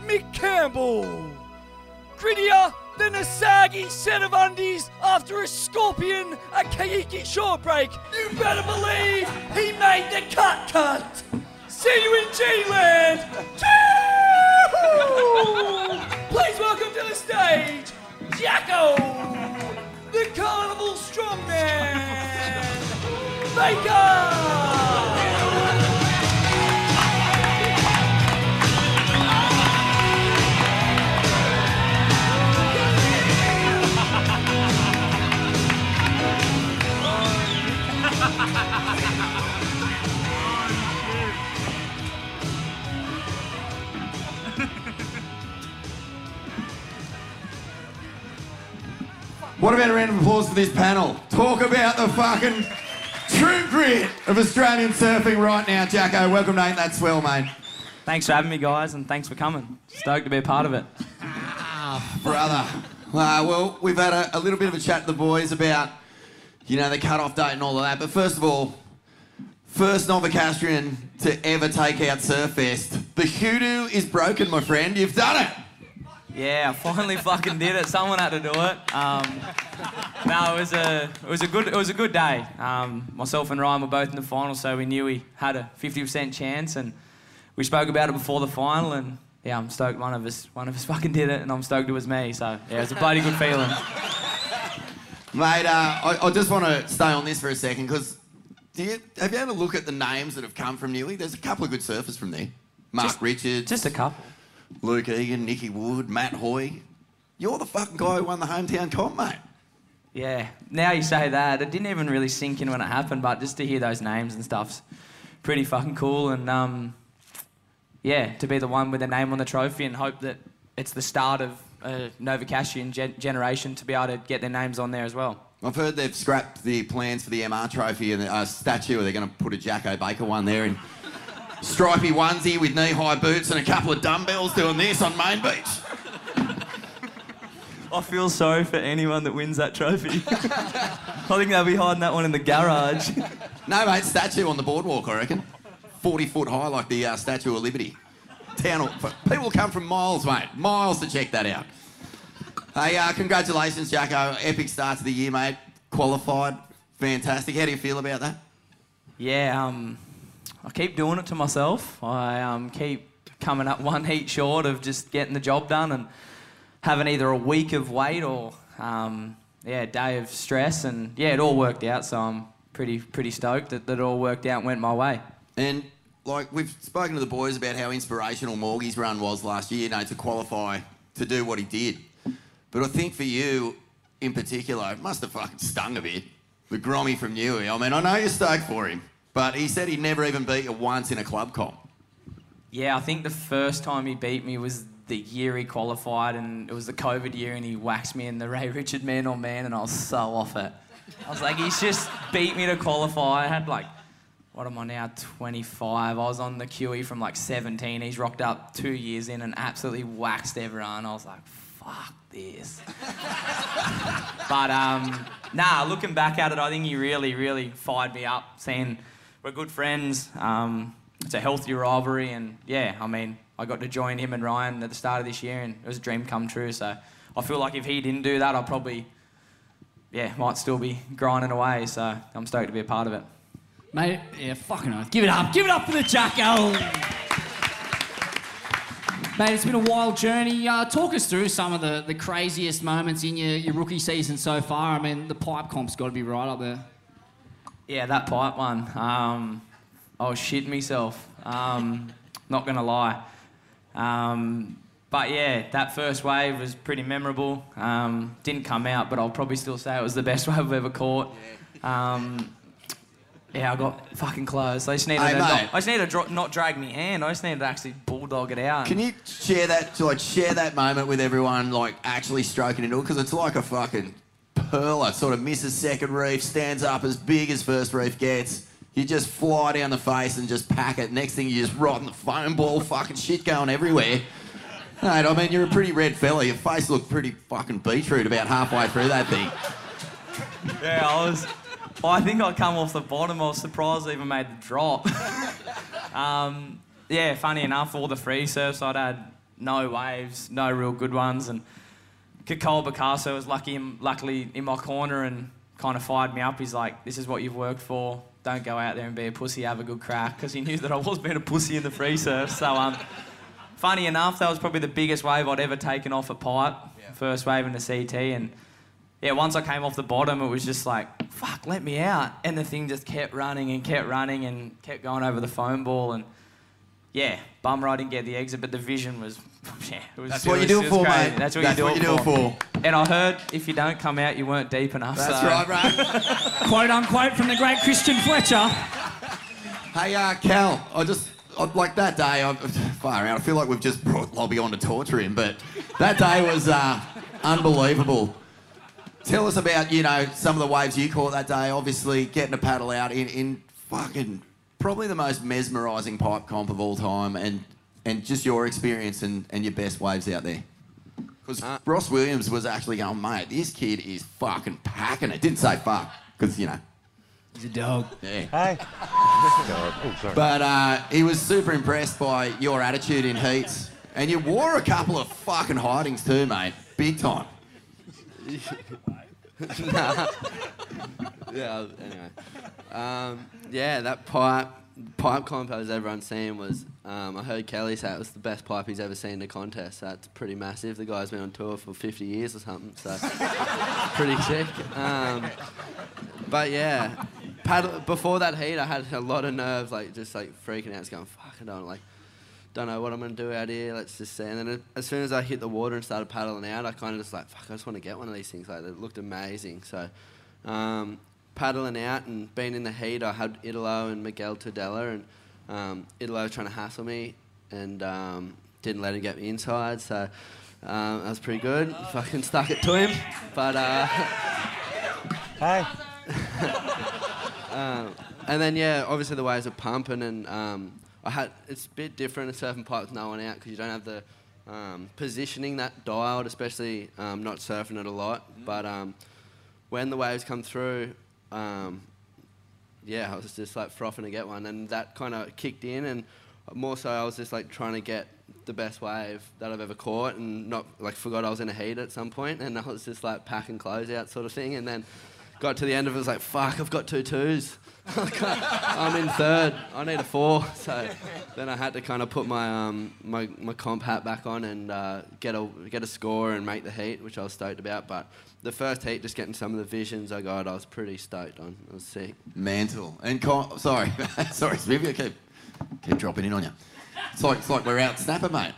Mick Campbell. Grittier than a saggy set of undies after a scorpion at Kaiki Shortbreak. You better believe he made the cut cut. See you in G-Land. Please welcome to the stage, Jacko, the Carnival Strongman, Baker. What about a round of applause for this panel? Talk about the fucking true grit of Australian surfing right now, Jacko. Welcome to Ain't That Swell, mate. Thanks for having me, guys, and thanks for coming. Stoked to be a part of it. Brother. Uh, well, we've had a, a little bit of a chat to the boys about, you know, the cut-off date and all of that. But first of all, first Novocastrian to ever take out Surfest. The hoodoo is broken, my friend. You've done it. Yeah, I finally fucking did it. Someone had to do it. Um, no, it was a it was a good it was a good day. Um, myself and Ryan were both in the final, so we knew we had a 50% chance, and we spoke about it before the final. And yeah, I'm stoked one of us one of us [laughs] fucking did it, and I'm stoked it was me. So yeah, it was a bloody good feeling. Mate, uh, I, I just want to stay on this for a second because have you had a look at the names that have come from Newey? There's a couple of good surfers from there. Mark Richards. Just a couple. Luke Egan, Nicky Wood, Matt Hoy. You're the fucking guy who won the hometown comp, mate. Yeah, now you say that, it didn't even really sink in when it happened, but just to hear those names and stuff's pretty fucking cool. And um, yeah, to be the one with a name on the trophy and hope that it's the start of a Novocastrian gen- generation to be able to get their names on there as well. I've heard they've scrapped the plans for the MR trophy and a uh, statue. Where they're going to put a Jacko Baker one there in stripy onesie with knee-high boots and a couple of dumbbells doing this on Main Beach. I feel sorry for anyone that wins that trophy. I think they'll be hiding that one in the garage. No, mate, statue on the boardwalk, I reckon. 40 foot high, like the uh, Statue of Liberty. Town, people come from miles, mate, miles to check that out. Hey, uh, congratulations, Jacko. Epic start to the year, mate. Qualified, fantastic. How do you feel about that? Yeah, um, I keep doing it to myself. I um, keep coming up one heat short of just getting the job done and having either a week of wait or um, yeah, a day of stress. And yeah, it all worked out. So I'm pretty pretty stoked that, that it all worked out and went my way. And like we've spoken to the boys about how inspirational Morgie's run was last year, you know, to qualify to do what he did. But I think for you in particular, it must have fucking stung a bit. The Grommy from Newey. I mean, I know you're stoked for him, but he said he'd never even beat you once in a club comp. Yeah, I think the first time he beat me was the year he qualified, and it was the COVID year, and he waxed me in the [laughs] Ray Richard man on man, and I was so off it. I was like, he's just beat me to qualify. I had like, what am I now, 25. I was on the QS from like 17. He's rocked up two years in and absolutely waxed everyone. I was like, fuck this. [laughs] but um, nah, looking back at it, I think he really, really fired me up, saying we're good friends. Um, it's a healthy rivalry, and yeah, I mean, I got to join him and Ryan at the start of this year, and it was a dream come true. So I feel like if he didn't do that, I probably, yeah, might still be grinding away. So I'm stoked to be a part of it. Mate, yeah, fucking oath. Give it up. Give it up for the Jacko. Mate, it's been a wild journey. Uh, talk us through some of the, the craziest moments in your, your rookie season so far. I mean, the pipe comp's got to be right up there. Yeah, that pipe one. Um, I was shitting myself. Um, not gonna lie. Um, but yeah, that first wave was pretty memorable. Um, didn't come out, but I'll probably still say it was the best [laughs] wave I've ever caught. Um, yeah, I got fucking close. I just needed Hey, to mate. not, I just needed to not drag me hand. I just needed to actually bulldog it out. Can you share that, like, share that moment with everyone, like, actually stroking it all? Because it's like a fucking pearler. Sort of misses second reef, stands up as big as first reef gets. You just fly down the face and just pack it. Next thing you're just rotting the foam ball, fucking shit going everywhere. Mate, I mean, you're a pretty red fella. Your face looked pretty fucking beetroot about halfway through that thing. Yeah, I was. I think I come off the bottom. I was surprised I even made the drop. [laughs] um, yeah, funny enough, all the free surfs I'd had no waves, no real good ones, and Kekoa Bacalso was lucky, luckily in my corner and kind of fired me up. He's like, "This is what you've worked for. Don't go out there and be a pussy. Have a good crack," because he knew that I was being a pussy in the free surf. So, um, funny enough, that was probably the biggest wave I'd ever taken off a pipe. First wave in the CT, and yeah, once I came off the bottom, it was just like, fuck, let me out. And the thing just kept running and kept running and kept going over the foam ball. And yeah, bummer I didn't get the exit, but the vision was, [laughs] yeah, That's what you was- do it it was for, crazy. mate. That's what That's you do, what it, you do for. for. And I heard if you don't come out, you weren't deep enough. That's so. right, bro. [laughs] Quote unquote from the great Christian Fletcher. Hey, uh, Cal, I just, I, like that day, I'm [laughs] far out, I feel like we've just brought Lobby on to torture him, but that day was uh, unbelievable. Tell us about, you know, some of the waves you caught that day, obviously getting a paddle out in, in fucking probably the most mesmerising pipe comp of all time and, and just your experience and, and your best waves out there. Because Ross Williams was actually going, mate, this kid is fucking packing it. Didn't say fuck, because, you know. He's a dog. Yeah. Hey. oh, [laughs] sorry. But uh, he was super impressed by your attitude in heats. And you wore a couple of fucking hidings too, mate. Big time. [laughs] nah. [laughs] yeah. Anyway, um, yeah, that pipe pipe comp as everyone's seen was. Um, I heard Kelly say it was the best pipe he's ever seen in a contest. That's pretty massive. The guy's been on tour for 50 years or something, so [laughs] pretty sick. Um, but yeah, paddle before that heat, I had a lot of nerves, like just like freaking out, just going, "Fuck, I don't like." Don't know what I'm gonna do out here. Let's just see. And then it- as soon as I hit the water and started paddling out, I kind of just like, fuck, I just want to get one of these things. Like it looked amazing. So, um, paddling out and being in the heat, I had Italo and Miguel Tudela, and um, Italo trying to hassle me and um, didn't let him get me inside. So um, that was pretty good. [laughs] Fucking stuck it to him. But uh, Hey. [laughs] um, and then yeah, obviously the waves are pumping, and um, I had it's a bit different in surfing pipe with no one out because you don't have the um, positioning that dialed, especially um, not surfing it a lot. But um, when the waves come through, um, yeah, I was just like frothing to get one, and that kind of kicked in, and more so I was just like trying to get the best wave that I've ever caught, and not like forgot I was in a heat at some point, and I was just like packing clothes out sort of thing, and then got to the end of it, was like, fuck, I've got two twos. [laughs] I'm in third. I need a four. So then I had to kind of put my um, my, my comp hat back on and uh, get a get a score and make the heat, which I was stoked about. But the first heat, just getting some of the visions I got, I was pretty stoked on. It was sick. Mantle. And con- sorry, [laughs] sorry, Smithy, keep keep dropping in on you. It's like it's like we're out snapper, mate.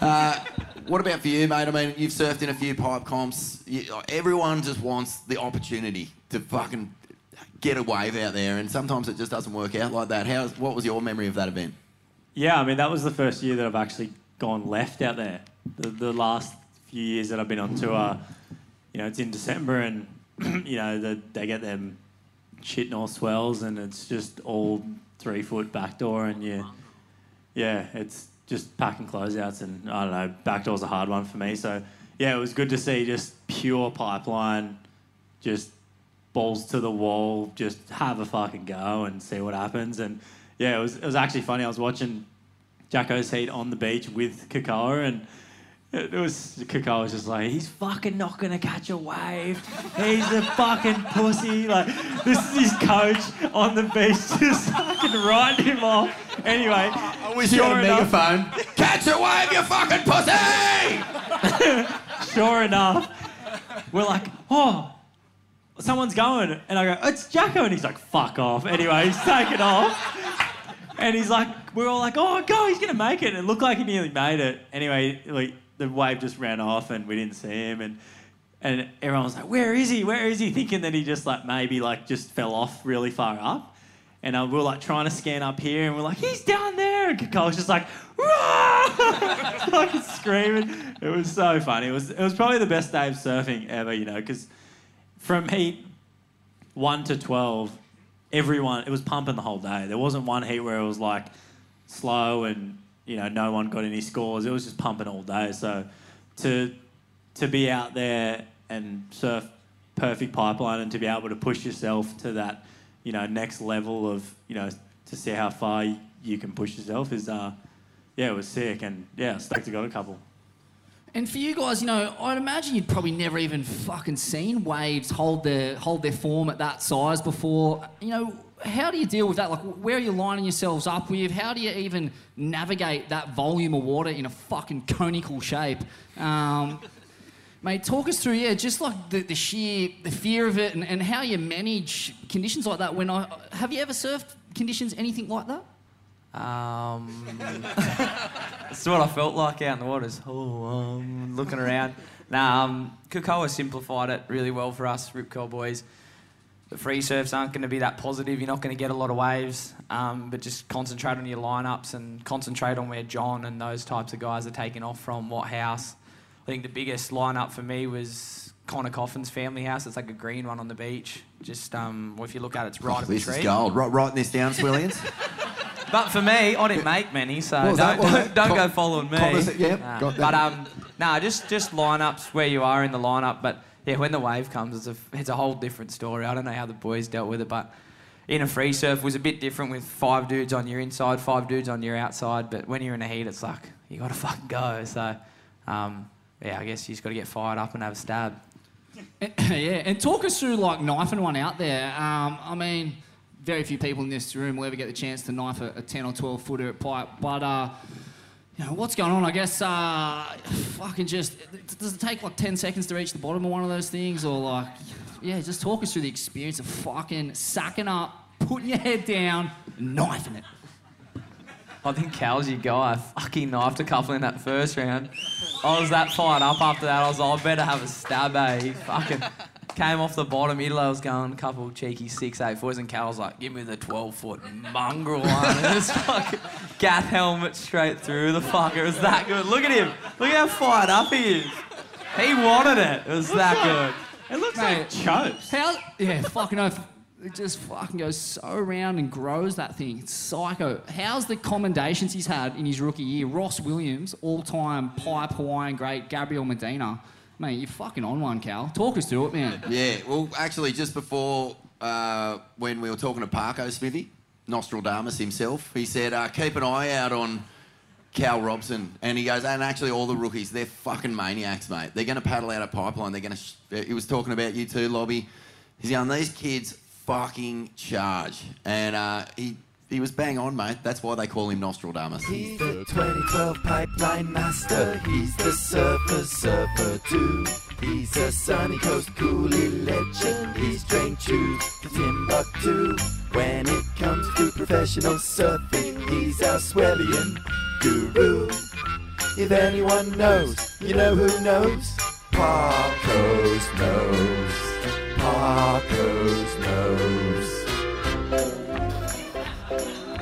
Uh, what about for you, mate? I mean, you've surfed in a few pipe comps. You, everyone just wants the opportunity to fucking get a wave out there, and sometimes it just doesn't work out like that. How? What was your memory of that event? Yeah, I mean, that was the first year that I've actually gone left out there. The, the last few years that I've been on tour, you know, it's in December and, [clears throat] you know, the, they get them shit north swells and it's just all three foot backdoor and you, yeah, it's just packing closeouts and I don't know, backdoor's a hard one for me. So, yeah, it was good to see just pure pipeline, just balls to the wall, just have a fucking go and see what happens. And yeah, it was it was actually funny. I was watching Jacko's heat on the beach with Kekoa and it was Kekoa was just like, he's fucking not gonna catch a wave. He's a fucking pussy. Like this is his coach on the beach [laughs] just fucking writing him off. Anyway, I wish you had a megaphone. Catch a wave, you fucking pussy! [laughs] sure enough, we're like, oh, someone's going. And I go, it's Jacko. And he's like, fuck off. Anyway, he's taken off. And he's like, we're all like, oh, go, he's going to make it. And it looked like he nearly made it. Anyway, like, the wave just ran off and we didn't see him. And and everyone was like, where is he? Where is he? Thinking that he just like maybe like just fell off really far up. And uh, we were like trying to scan up here and we're like, he's down there. And Kekoa's just like, fucking [laughs] screaming. It was so funny. It was, it was probably the best day of surfing ever, you know, because from heat one to 12, everyone, it was pumping the whole day. There wasn't one heat where it was like slow and, you know, no one got any scores. It was just pumping all day. So to, to be out there and surf perfect pipeline and to be able to push yourself to that, you know, next level of, you know, to see how far you can push yourself is, uh, yeah, it was sick. And yeah, stoked to got a couple. And for you guys, you know, I'd imagine you'd probably never even fucking seen waves hold their hold their form at that size before. You know, how do you deal with that? Like, where are you lining yourselves up with? How do you even navigate that volume of water in a fucking conical shape? Um, mate, talk us through, yeah, just like the, the sheer the fear of it and, and how you manage conditions like that. When I have you ever surfed conditions anything like that? Um, [laughs] that's what I felt like out in the waters. Oh, um, looking around. Nah, um, Kekoa simplified it really well for us, Rip Curl boys. The free surfs aren't going to be that positive. You're not going to get a lot of waves, um, but just concentrate on your lineups and concentrate on where John and those types of guys are taking off from. What house? I think the biggest lineup for me was Conner Coffin's family house. It's like a green one on the beach. Just um, well, if you look at it, it's right Oh, at the this is gold. Right, writing this down, Swellians. [laughs] But for me, I didn't make many, so don't, that? What was don't, don't Com- go following me. conversa- yeah, Nah. got that. But um, nah, just just lineups where you are in the lineup. But yeah, when the wave comes, it's a it's a whole different story. I don't know how the boys dealt with it, but in a free surf was a bit different with five dudes on your inside, five dudes on your outside. But when you're in a heat, it's like you got to fucking go. So um, yeah, I guess you just got to get fired up and have a stab. [coughs] yeah, and talk us through like knifing one out there. Um, I mean, very few people in this room will ever get the chance to knife a, a 10 or 12 footer at pipe, but uh, you know, what's going on? I guess uh, fucking just does it take like 10 seconds to reach the bottom of one of those things, or like, yeah, just talk us through the experience of fucking sacking up, putting your head down, knifing it. I think Cal's your guy. I fucking knifed a couple in that first round. I was that fired up after that. I was like, I better have a stab, eh? He fucking came off the bottom. Italo was going a couple cheeky six, eight footers, and Cal was like, give me the 12 foot mongrel one. [laughs] And this fucking gaff helmet straight through the fucker. It was that good. Look at him. Look how fired up he is. He wanted it. It was that good. It looks like chokes. How? Yeah, fucking oath. It just fucking goes so around and grows that thing. It's psycho. How's the commendations he's had in his rookie year? Ross Williams, all-time pipe Hawaiian great. Gabriel Medina. Mate, you're fucking on one, Cal. Talk us through it, man. Yeah, well, actually, just before uh, when we were talking to Parko Smithy, Nostradamus himself, he said, uh, keep an eye out on Cal Robson. And he goes, and actually, all the rookies, they're fucking maniacs, mate. They're going to paddle out a pipeline. They're going to. He was talking about you too, Lobby. He's going, these kids fucking charge. And uh, he. He was bang on, mate. That's why they call him Nostradamus. He's the 2012 pipeline master. He's the surfer surfer too. He's a sunny coast coolie legend. He's trained to Timbuktu. When it comes to professional surfing, he's our Swellian guru. If anyone knows, you know who knows. Parkos knows. Parkos knows.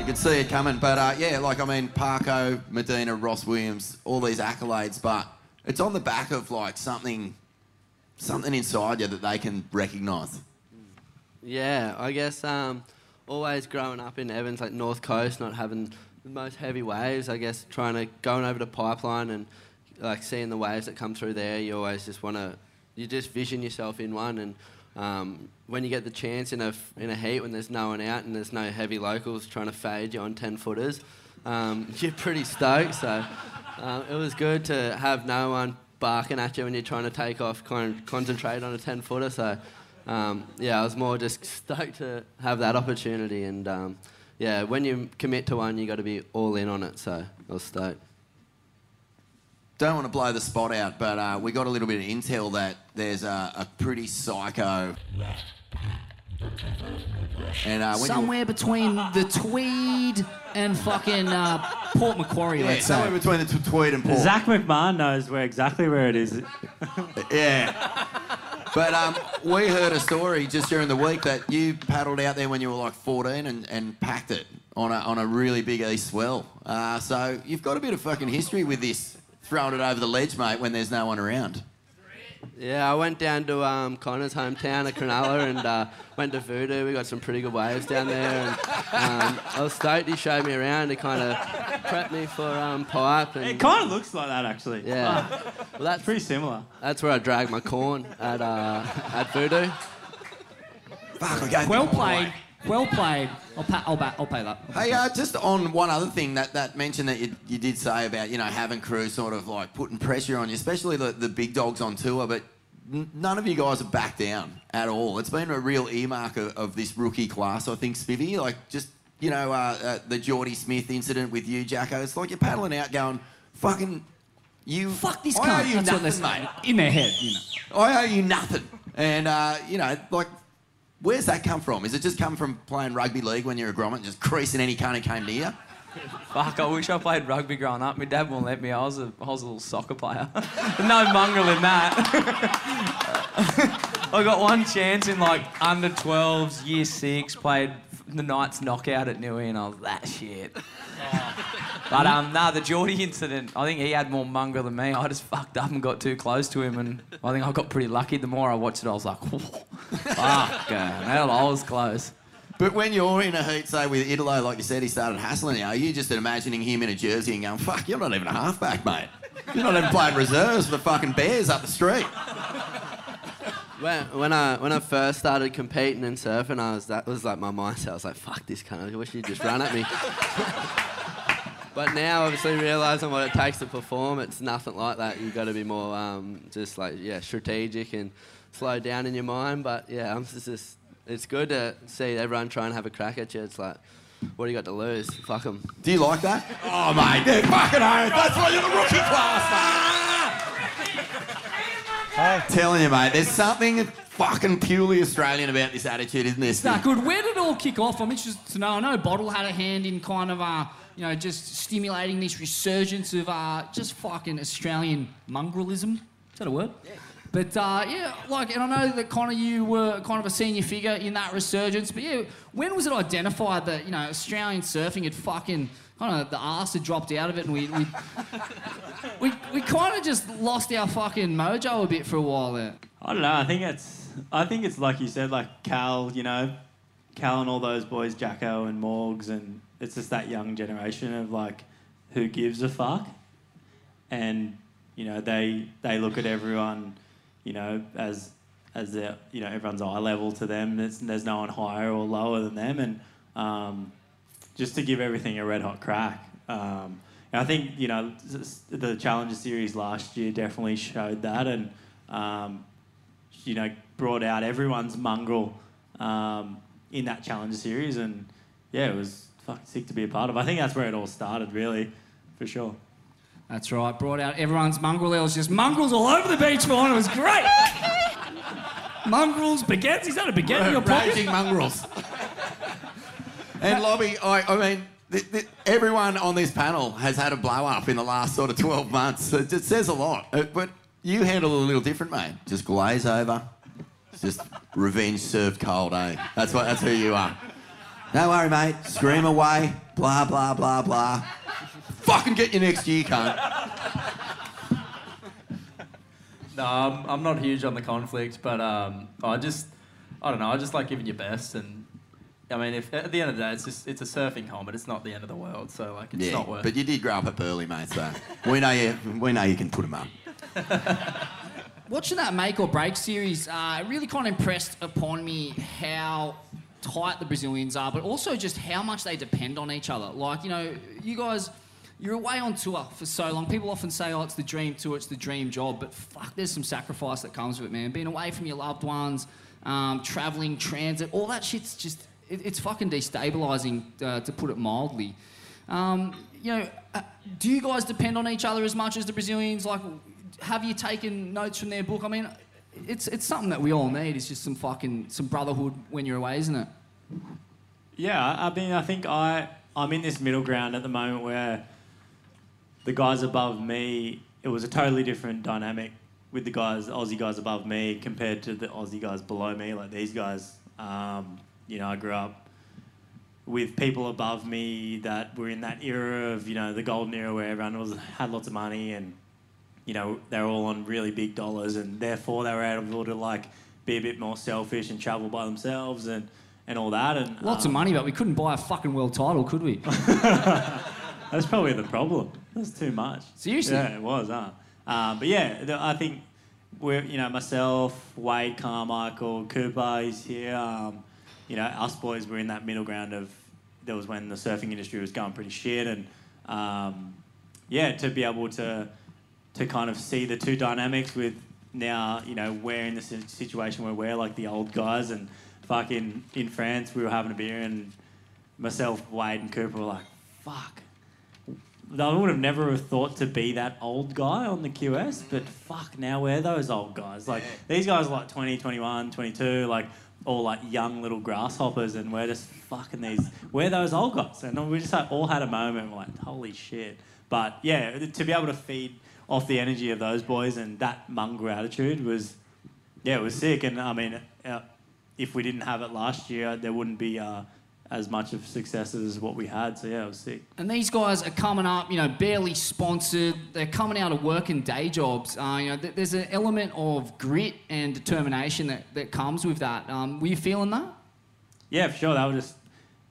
You can see it coming, but uh, yeah, like I mean, Parko, Medina, Ross Williams, all these accolades, but it's on the back of like something, something inside you that they can recognise. Yeah, I guess um, always growing up in Evans, like North Coast, not having the most heavy waves. I guess trying to going over the pipeline and like seeing the waves that come through there. You always just want to, you just vision yourself in one. And um, when you get the chance in a in a heat when there's no one out and there's no heavy locals trying to fade you on ten footers, um, [laughs] you're pretty stoked. So um, it was good to have no one barking at you when you're trying to take off, con- concentrate on a ten footer. So. Um, yeah, I was more just [laughs] stoked to have that opportunity, and um, yeah, when you commit to one, you've got to be all in on it. So I was stoked. Don't want to blow the spot out, but uh, we got a little bit of intel that there's a, a pretty psycho. And uh, when you- Somewhere between the Tweed and fucking uh, Port Macquarie, Yeah, let's say. somewhere between the t- Tweed and Port. Zach McMahon knows where exactly where it is. [laughs] yeah. But um, we heard a story just during the week that you paddled out there when you were like 14 and, and packed it on a, on a really big east swell. Uh, so you've got a bit of fucking history with this, throwing it over the ledge, mate, when there's no one around. Yeah, I went down to um, Connor's hometown of Cronulla and uh, went to Voodoo. We got some pretty good waves down there, and um, I was stoked. He showed me around. He kind of prepped me for um, pipe. And, It kind of looks like that, actually. Yeah. Well, that's pretty similar. That's where I dragged my corn at uh, at Voodoo. Fuck, I gave Well them all away. played. Well played. I'll, pa- I'll, ba- I'll pay that. Hey, uh, just on one other thing that, that mention that you, you did say about you know having crew sort of like putting pressure on you, especially the, the big dogs on tour, but none of you guys have backed down at all. It's been a real earmark of, of this rookie class, I think, Spivvy. Like just you know uh, uh, the Jordy Smith incident with you, Jacko. It's like you're paddling out, going fucking you. Fuck this I cunt. owe you That's nothing, mate. In their head, you know. I owe you nothing. And, uh, you know, like, where's that come from? Is it just come from playing rugby league when you're a grommet, and just creasing any cunt who came near? Fuck, I wish I played rugby growing up. My dad won't let me. I was a, I was a little soccer player. [laughs] no mongrel in that. [laughs] I got one chance in like under 12s, year six, played the Knights knockout at Newey, and I was that shit. [laughs] But um, nah, the Jordy incident, I think he had more mongrel than me. I just fucked up and got too close to him, and I think I got pretty lucky. The more I watched it, I was like, [laughs] fuck, man, I was close. But when you're in a heat, say with Italo, like you said, he started hassling you, are you just imagining him in a jersey and going, fuck, you're not even a halfback, mate. You're not even playing reserves for the fucking Bears up the street. When, when I when I first started competing and surfing, I was that was like my mindset. I was like, "Fuck this kind cunt! I wish you'd just run at me." [laughs] but now, obviously, realizing what it takes to perform, it's nothing like that. You've got to be more um, just like yeah, strategic and slow down in your mind. But yeah, I'm just, just it's good to see everyone try and have a crack at you. It's like, what do you got to lose? Fuck them. Do you like that? Oh, mate, they're fucking oath. That's why you're the rookie class, [laughs] mate. Telling you, mate, there's something fucking purely Australian about this attitude, isn't there? It's that good. Where did it all kick off? I'm interested to know. I know Bottle had a hand in kind of, uh, you know, just stimulating this resurgence of uh, just fucking Australian mongrelism. Is that a word? Yeah. But uh, yeah, like, and I know that Connor, you were kind of a senior figure in that resurgence. But yeah, when was it identified that you know Australian surfing had fucking kind of the arse had dropped out of it, and we we we, we kind of just lost our fucking mojo a bit for a while there. I don't know. I think it's. I think it's like you said, like Cal. You know, Cal and all those boys, Jacko and Morgs, and it's just that young generation of like, who gives a fuck, and you know they they look at everyone, you know, as as their you know everyone's eye level to them. There's, there's no one higher or lower than them, and um, just to give everything a red hot crack. Um, and I think you know the Challenger Series last year definitely showed that, and um, you know brought out everyone's mongrel um, in that Challenger Series, and yeah, it was fucking sick to be a part of. I think that's where it all started, really, for sure. That's right. Brought out everyone's mongrel. It was just mongrels all over the beach for It was great. [laughs] mongrels, baguettes. Is that a baguette in your pocket? Raging mongrels. And Lobby, I, I mean, th- th- everyone on this panel has had a blow up in the last sort of 12 months. It, says a lot. Uh, but you handle it a little different, mate. Just glaze over. Just revenge served cold, eh? That's what. That's who you are. Don't worry, mate. Scream away. Blah blah blah blah. Fucking get you next year, cunt. No, I'm, I'm not huge on the conflict, but um, I just, I don't know, I just like giving your best, and I mean, if at the end of the day, it's just it's a surfing home, but it's not the end of the world, so like it's yeah, not worth. but you did grow up at Burleigh, mate. So we know you. We know you can put them up. [laughs] Watching that make or break series, uh, it really kind of impressed upon me how tight the Brazilians are, but also just how much they depend on each other. Like, you know, you guys, you're away on tour for so long. People often say, oh, it's the dream tour, it's the dream job, but fuck, there's some sacrifice that comes with it, man. Being away from your loved ones, um, traveling, transit, all that shit's just, it, it's fucking destabilizing, uh, to put it mildly. Um, you know, uh, do you guys depend on each other as much as the Brazilians? Like, have you taken notes from their book? I mean, it's it's something that we all need. It's just some fucking some brotherhood when you're away, isn't it? Yeah, I mean, I think I I'm in this middle ground at the moment where the guys above me, it was a totally different dynamic with the guys, Aussie guys above me, compared to the Aussie guys below me. Like these guys, um, you know, I grew up with people above me that were in that era of you know the golden era where everyone was had lots of money and you know they're all on really big dollars and therefore they were able to like be a bit more selfish and travel by themselves and and all that and Lots of um, money, but we couldn't buy a fucking world title, could we? [laughs] That's probably the problem. That's too much. Seriously? Yeah, it was, huh? Um, but yeah, I think we're, you know, myself, Wade Carmichael, Cooper is here. Um, you know, us boys were in that middle ground of, there was when the surfing industry was going pretty shit. And um, yeah, to be able to, to kind of see the two dynamics with now, you know, we're in the situation where we're like the old guys and fucking in France, we were having a beer and myself, Wade, and Cooper were like, fuck. I would have never have thought to be that old guy on the QS, but fuck, now we're those old guys. Like, these guys are like 20, 21, 22, like, all like young little grasshoppers, and we're just fucking these, we're those old guys. And we just like, all had a moment, we're like, holy shit. But yeah, to be able to feed off the energy of those boys and that mongrel attitude was, yeah, it was sick. And I mean, uh, if we didn't have it last year, there wouldn't be uh, as much of success as what we had. So yeah, it was sick. And these guys are coming up, you know, barely sponsored. They're coming out of working day jobs. Uh, you know, th- there's an element of grit and determination that, that comes with that. Um, were you feeling that? Yeah, for sure. They were just,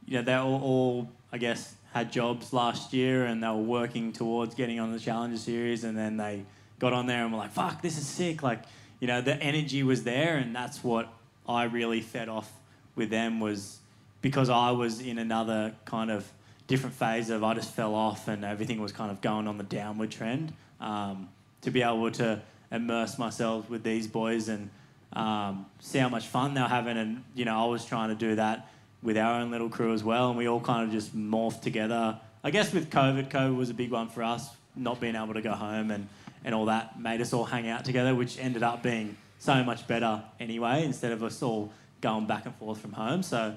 you know, they all, all, I guess, had jobs last year and they were working towards getting on the Challenger Series and then they got on there and were like, fuck, this is sick. Like, you know, the energy was there and that's what I really fed off with them was because I was in another kind of different phase of I just fell off and everything was kind of going on the downward trend. Um, to be able to immerse myself with these boys and um, see how much fun they're having, and you know, I was trying to do that with our own little crew as well, and we all kind of just morphed together. I guess with COVID, COVID was a big one for us, not being able to go home and, and all that made us all hang out together, which ended up being so much better anyway, instead of us all going back and forth from home. So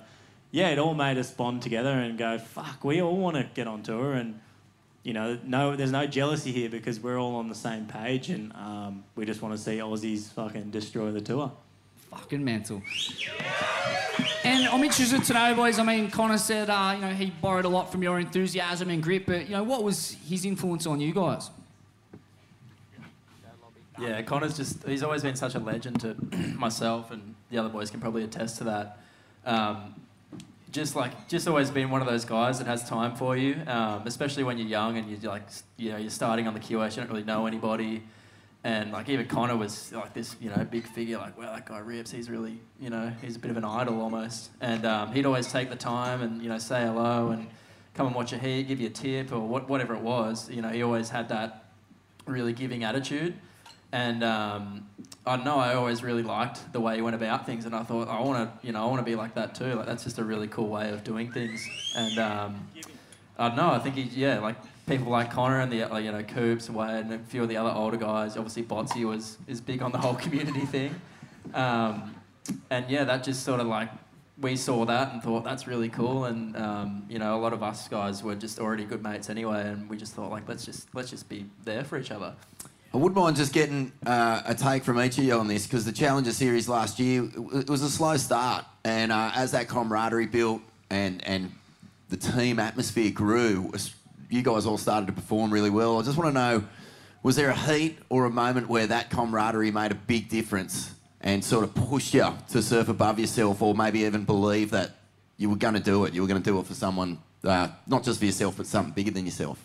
yeah, it all made us bond together and go, fuck, we all want to get on tour and you know, no, there's no jealousy here because we're all on the same page and um, we just want to see Aussies fucking destroy the tour. Fucking mental. And I'm interested to know, boys. I mean, Connor said, uh, you know, he borrowed a lot from your enthusiasm and grit, but you know, what was his influence on you guys? Yeah, Connor's just, he's always been such a legend to [clears throat] myself, and the other boys can probably attest to that. Um, just like just always been one of those guys that has time for you, um, especially when you're young and you're like you know you're starting on the QS, you don't really know anybody, and like even Connor was like this you know big figure, like wow that guy rips, he's really you know he's a bit of an idol almost, and um, he'd always take the time and you know say hello and come and watch a heat, give you a tip or what, whatever it was, you know he always had that really giving attitude. And um, I know, I always really liked the way he went about things, and I thought I want to, you know, I want to be like that too. Like that's just a really cool way of doing things. And um, I know, I think he, yeah, like people like Connor and the, uh, you know, Coops and Wade and a few of the other older guys. Obviously, Botsy was is big on the whole [laughs] community thing. Um, and yeah, that just sort of like we saw that and thought that's really cool. And um, you know, a lot of us guys were just already good mates anyway, and we just thought like let's just let's just be there for each other. I wouldn't mind just getting uh, a take from each of you on this because the Challenger Series last year it was a slow start, and uh, as that camaraderie built and and the team atmosphere grew, you guys all started to perform really well. I just want to know, was there a heat or a moment where that camaraderie made a big difference and sort of pushed you to surf above yourself, or maybe even believe that you were going to do it, you were going to do it for someone, uh, not just for yourself, but something bigger than yourself?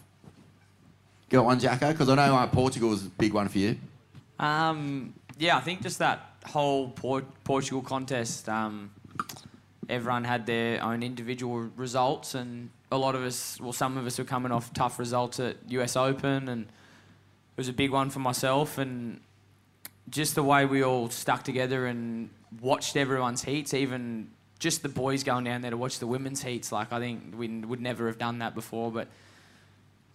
Go on, Jacko, because I know uh, Portugal was a big one for you. Um, yeah, I think just that whole Por- Portugal contest, um, everyone had their own individual results, and a lot of us, well, some of us were coming off tough results at US Open, and it was a big one for myself, and just the way we all stuck together and watched everyone's heats, even just the boys going down there to watch the women's heats. Like I think we would never have done that before, but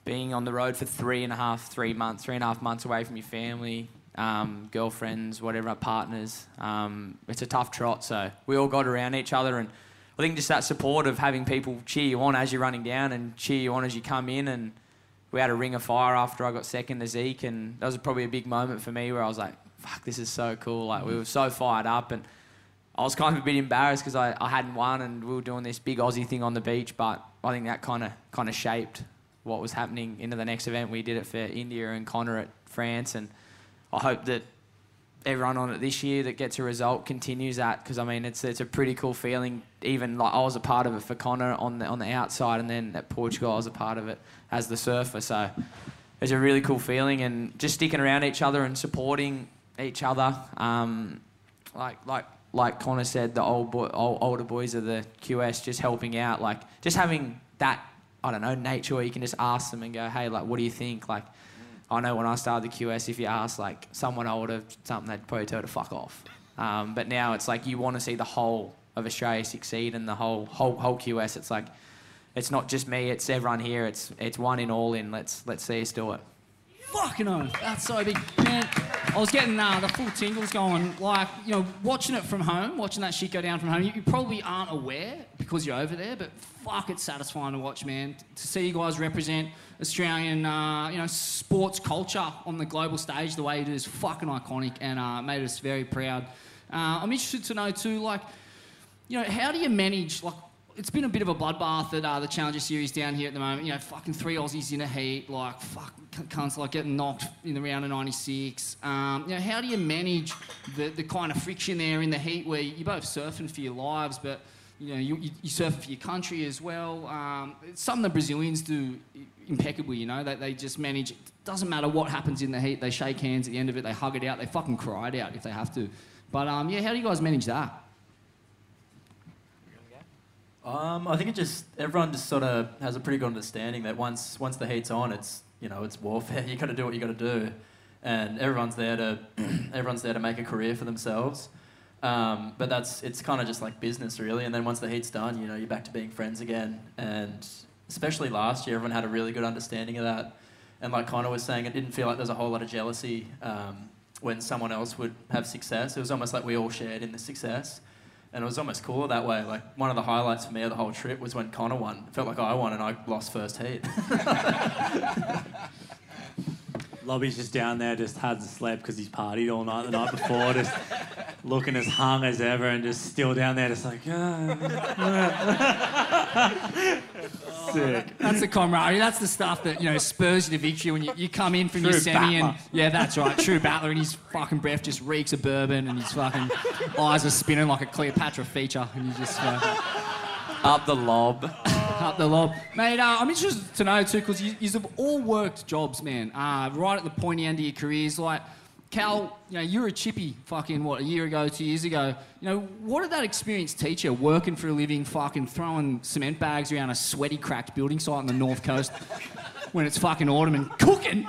being on the road for three and a half, three months, three and a half months away from your family, um, girlfriends, whatever, partners. Um, it's a tough trot, so we all got around each other, and I think just that support of having people cheer you on as you're running down and cheer you on as you come in, and we had a ring of fire after I got second to Zeke, and that was probably a big moment for me where I was like, "Fuck, this is so cool!" Like we were so fired up, and I was kind of a bit embarrassed because I, I hadn't won, and we were doing this big Aussie thing on the beach, but I think that kind of kind of shaped what was happening into the next event. We did it for India and Connor at France, and I hope that everyone on it this year that gets a result continues that because I mean it's it's a pretty cool feeling. Even like I was a part of it for Connor on the on the outside, and then at Portugal I was a part of it as the surfer. So it's a really cool feeling, and just sticking around each other and supporting each other. Um, like like like Connor said, the old boy, old, older boys of the QS just helping out, like just having that I don't know nature where you can just ask them and go, hey, like what do you think? Like I know when I started the QS, if you ask like someone older something, they'd probably tell to fuck off. Um, but now it's like you want to see the whole of Australia succeed and the whole whole whole QS. It's like it's not just me, it's everyone here. It's it's one in all in. Let's let's see us do it. Fucking oath. That's so big. Man, I was getting uh, the full tingles going. Like, you know, watching it from home, watching that shit go down from home, you, you probably aren't aware because you're over there, but fuck, it's satisfying to watch, man. To see you guys represent Australian, uh, you know, sports culture on the global stage the way you do is fucking iconic and uh, made us very proud. Uh, I'm interested to know, too, like, you know, how do you manage, like, it's been a bit of a bloodbath at uh, the Challenger Series down here at the moment. You know, fucking three Aussies in a heat, like, fuck, cunts like getting knocked in the round of 96. Um, you know, how do you manage the, the kind of friction there in the heat where you're both surfing for your lives, but, you know, you, you, you surf for your country as well? Um, it's something the Brazilians do impeccably, you know, they, they just manage, it doesn't matter what happens in the heat, they shake hands at the end of it, they hug it out, they fucking cry it out if they have to. But, um, yeah, how do you guys manage that? Um, I think it just everyone just sort of has a pretty good understanding that once once the heat's on, it's you know it's warfare. [laughs] You got to do what you got to do, and everyone's there to [clears throat] everyone's there to make a career for themselves. Um, but that's it's kind of just like business really. And then once the heat's done, you know you're back to being friends again. And especially last year, everyone had a really good understanding of that. And like Connor was saying, it didn't feel like there's a whole lot of jealousy um, when someone else would have success. It was almost like we all shared in the success and it was almost cooler that way. Like one of the highlights for me of the whole trip was when Connor won. It felt like I won and I lost first heat. [laughs] Lobby's just down there, just hasn't slept because he's partied all night the night before, just [laughs] looking as hung as ever, and just still down there, just like. [laughs] Sick. That's the camaraderie. That's the stuff that you know spurs you to victory when you, you come in from your True semi and yeah, that's right. True battler, and his fucking breath just reeks of bourbon, and his fucking eyes are spinning like a Cleopatra feature, and you just. Uh, Up the lob. Up the lob. Mate, uh, I'm interested to know too, because you, you've all worked jobs, man, uh, right at the pointy end of your careers. Like, Cal, you know, you were a chippy fucking, what, a year ago, two years ago. You know, what did that experience teach you, working for a living, fucking throwing cement bags around a sweaty, cracked building site on the north coast [laughs] when it's fucking autumn and cooking?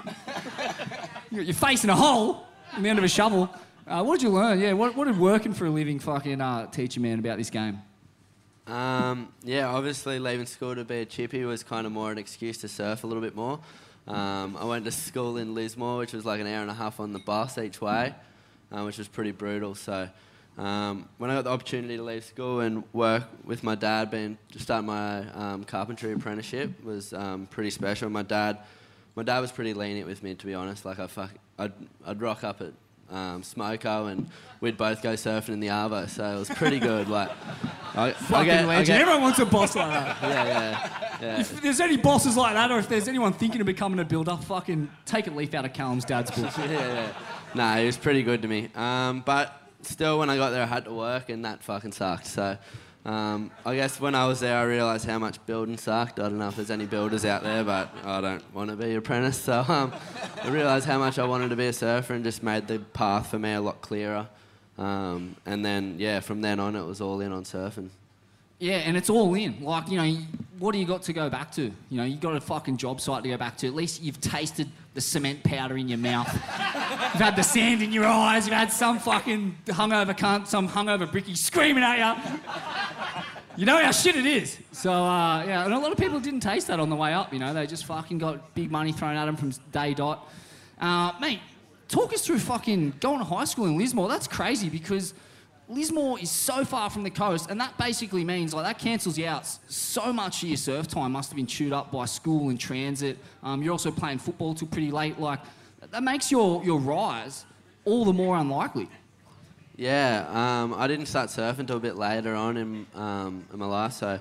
You're you're facing a hole on the end of a shovel. Uh, what did you learn? Yeah, what, what did working for a living fucking uh, teach you, man, about this game? Um, yeah, obviously leaving school to be a chippy was kind of more an excuse to surf a little bit more. Um, I went to school in Lismore, which was like an hour and a half on the bus each way, uh, which was pretty brutal. So um, when I got the opportunity to leave school and work with my dad, being to start my um, carpentry apprenticeship was um, pretty special. My dad, my dad was pretty lenient with me, to be honest. Like I fuck, I'd, I'd rock up at um, Smoko and we'd both go surfing in the Arvo, so it was pretty good. Like, I, Fucking legend. Everyone wants a boss like that. yeah, yeah, yeah. If there's any bosses like that, or if there's anyone thinking of becoming a builder, fucking take a leaf out of Callum's dad's book. [laughs] yeah, yeah. Nah, he was pretty good to me. Um, but still, when I got there, I had to work, and that fucking sucked. So. Um, I guess when I was there, I realised how much building sucked. I don't know if there's any builders out there, but I don't want to be an apprentice. So um, I realised how much I wanted to be a surfer and just made the path for me a lot clearer. Um, and then, yeah, from then on, it was all in on surfing. Yeah, and it's all in. Like, you know, what do you got to go back to? You know, you got a fucking job site to go back to. At least you've tasted the cement powder in your mouth. [laughs] you've had the sand in your eyes. You've had some fucking hungover cunt, some hungover bricky screaming at you. You know how shit it is. So, uh, yeah, and a lot of people didn't taste that on the way up, you know. They just fucking got big money thrown at them from day dot. Uh, mate, talk us through fucking going to high school in Lismore. That's crazy because Lismore is so far from the coast, and that basically means like that cancels you out. So much of your surf time must have been chewed up by school and transit. Um, you're also playing football till pretty late. Like that makes your your rise all the more unlikely. Yeah, um, I didn't start surfing until a bit later on in, um, in my life. So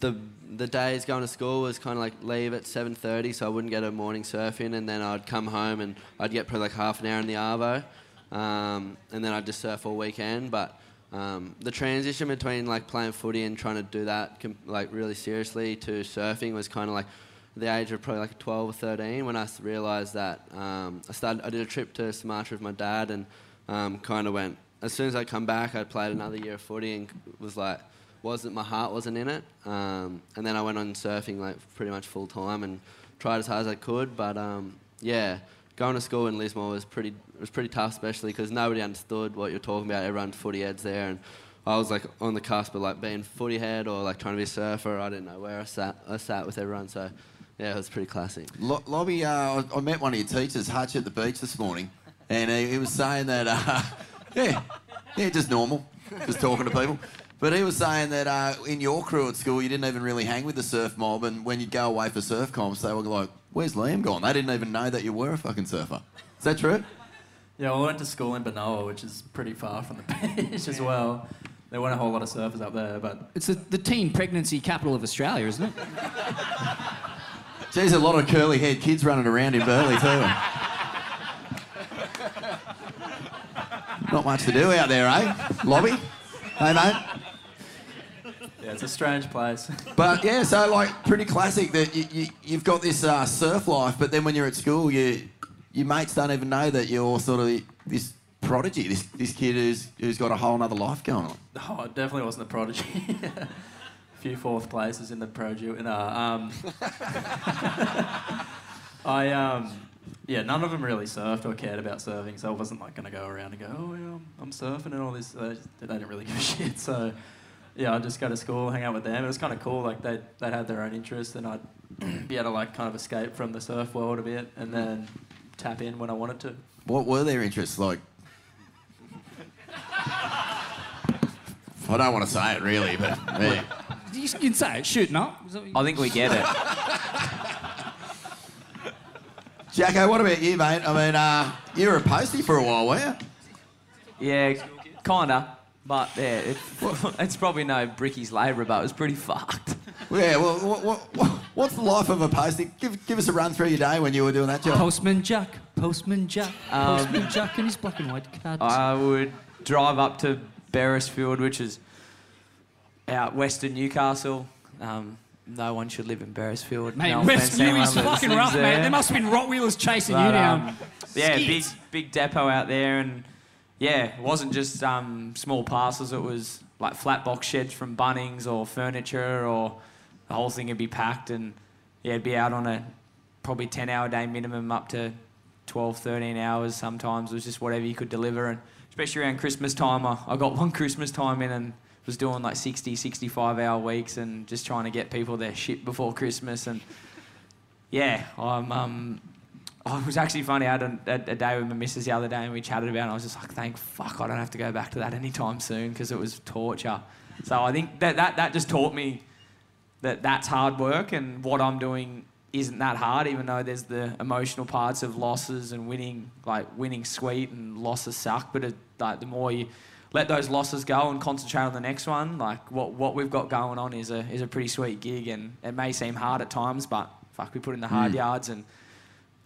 the the days going to school was kind of like leave at 7:30, so I wouldn't get a morning surf in, and then I'd come home and I'd get probably like half an hour in the arvo, um, and then I'd just surf all weekend. But um, the transition between like playing footy and trying to do that like really seriously to surfing was kind of like the age of probably like 12 or 13 when I realised that um, I started. I did a trip to Sumatra with my dad and um, kind of went. As soon as I come back, I played another year of footy and was like, wasn't my heart wasn't in it. Um, and then I went on surfing like pretty much full time and tried as hard as I could. But um, yeah, going to school in Lismore was pretty was pretty tough, especially because nobody understood what you're talking about. Everyone's footy heads there, and I was like on the cusp of like being footy head or like trying to be a surfer. I didn't know where I sat. I sat with everyone, so yeah, it was pretty classic. Lo- Lobby, uh, I, met one of your teachers, Hutch, at the beach this morning, and he, he was saying that, uh, [laughs] yeah, yeah, just normal, just talking to people. But he was saying that uh, in your crew at school, you didn't even really hang with the surf mob, and when you'd go away for surf comps, they were like, "Where's Liam gone?" They didn't even know that you were a fucking surfer. Is that true? Yeah, well, I went to school in Benowa, which is pretty far from the [laughs] beach as well. There weren't a whole lot of surfers up there, but It's the, the teen pregnancy capital of Australia, isn't it? Geez, a lot of curly-haired kids running around in Burleigh too. Not much to do out there, eh? Lobby? Hey, mate. Yeah, it's a strange place. [laughs] But yeah, so like pretty classic that you, you, you've got this uh, surf life, but then when you're at school, you your mates don't even know that you're sort of this prodigy, this this kid who's who's got a whole other life going on. Oh, it definitely wasn't a prodigy. a [laughs] few fourth places in the pro No, um, [laughs] I um, yeah, none of them really surfed or cared about surfing, so I wasn't like going to go around and go, oh yeah, I'm, surfing and all this. They, they didn't really give a shit. So yeah, I'd just go to school, hang out with them. It was kind of cool. Like they they had their own interests, and I'd [clears throat] be able to like kind of escape from the surf world a bit, and then tap in when I wanted to. What were their interests like? I don't want to say it really, but yeah. You [laughs] can say it, shooting up. I think we get it. [laughs] Jacko, what about you, mate? I mean, uh, you were a postie for a while, were you? Yeah, kinda. But yeah, it, [laughs] it's probably no bricky's labour, but it was pretty fucked. Yeah. Well, what, what, what, what's the life of a postie? Give give us a run through your day when you were doing that job. Postman Jack, Postman Jack, Um, Postman Jack and his black and white cards. I would drive up to Beresfield, which is out west of Newcastle. Um, no one should live in Beresfield. Mate, no West offense to anyone Newey's that fucking rough, mate. there. There must have been Rottweilers chasing But, you down. um, yeah, big big depot out there, and yeah, it wasn't just um, small parcels. It was like flat box sheds from Bunnings or furniture, or the whole thing would be packed, and yeah, it'd be out on a probably 10 hour day minimum up to 12, 13 hours sometimes. It was just whatever you could deliver, and especially around Christmas time, I, got one [laughs] Christmas time in and was doing like 60, 65 hour weeks and just trying to get people their shit before Christmas and yeah, I'm. Um, [laughs] oh, it was actually funny. I had a, a, a day with my missus the other day, and we chatted about. it. And I was just like, "Thank fuck, I don't have to go back to that anytime soon because it was torture." So I think that, that that just taught me that that's hard work, and what I'm doing isn't that hard. Even though there's the emotional parts of losses and winning, like winning sweet and losses suck. But it, like the more you let those losses go and concentrate on the next one, like what what we've got going on is a is a pretty sweet gig, and it may seem hard at times, but fuck, we put in the hard Mm. yards, and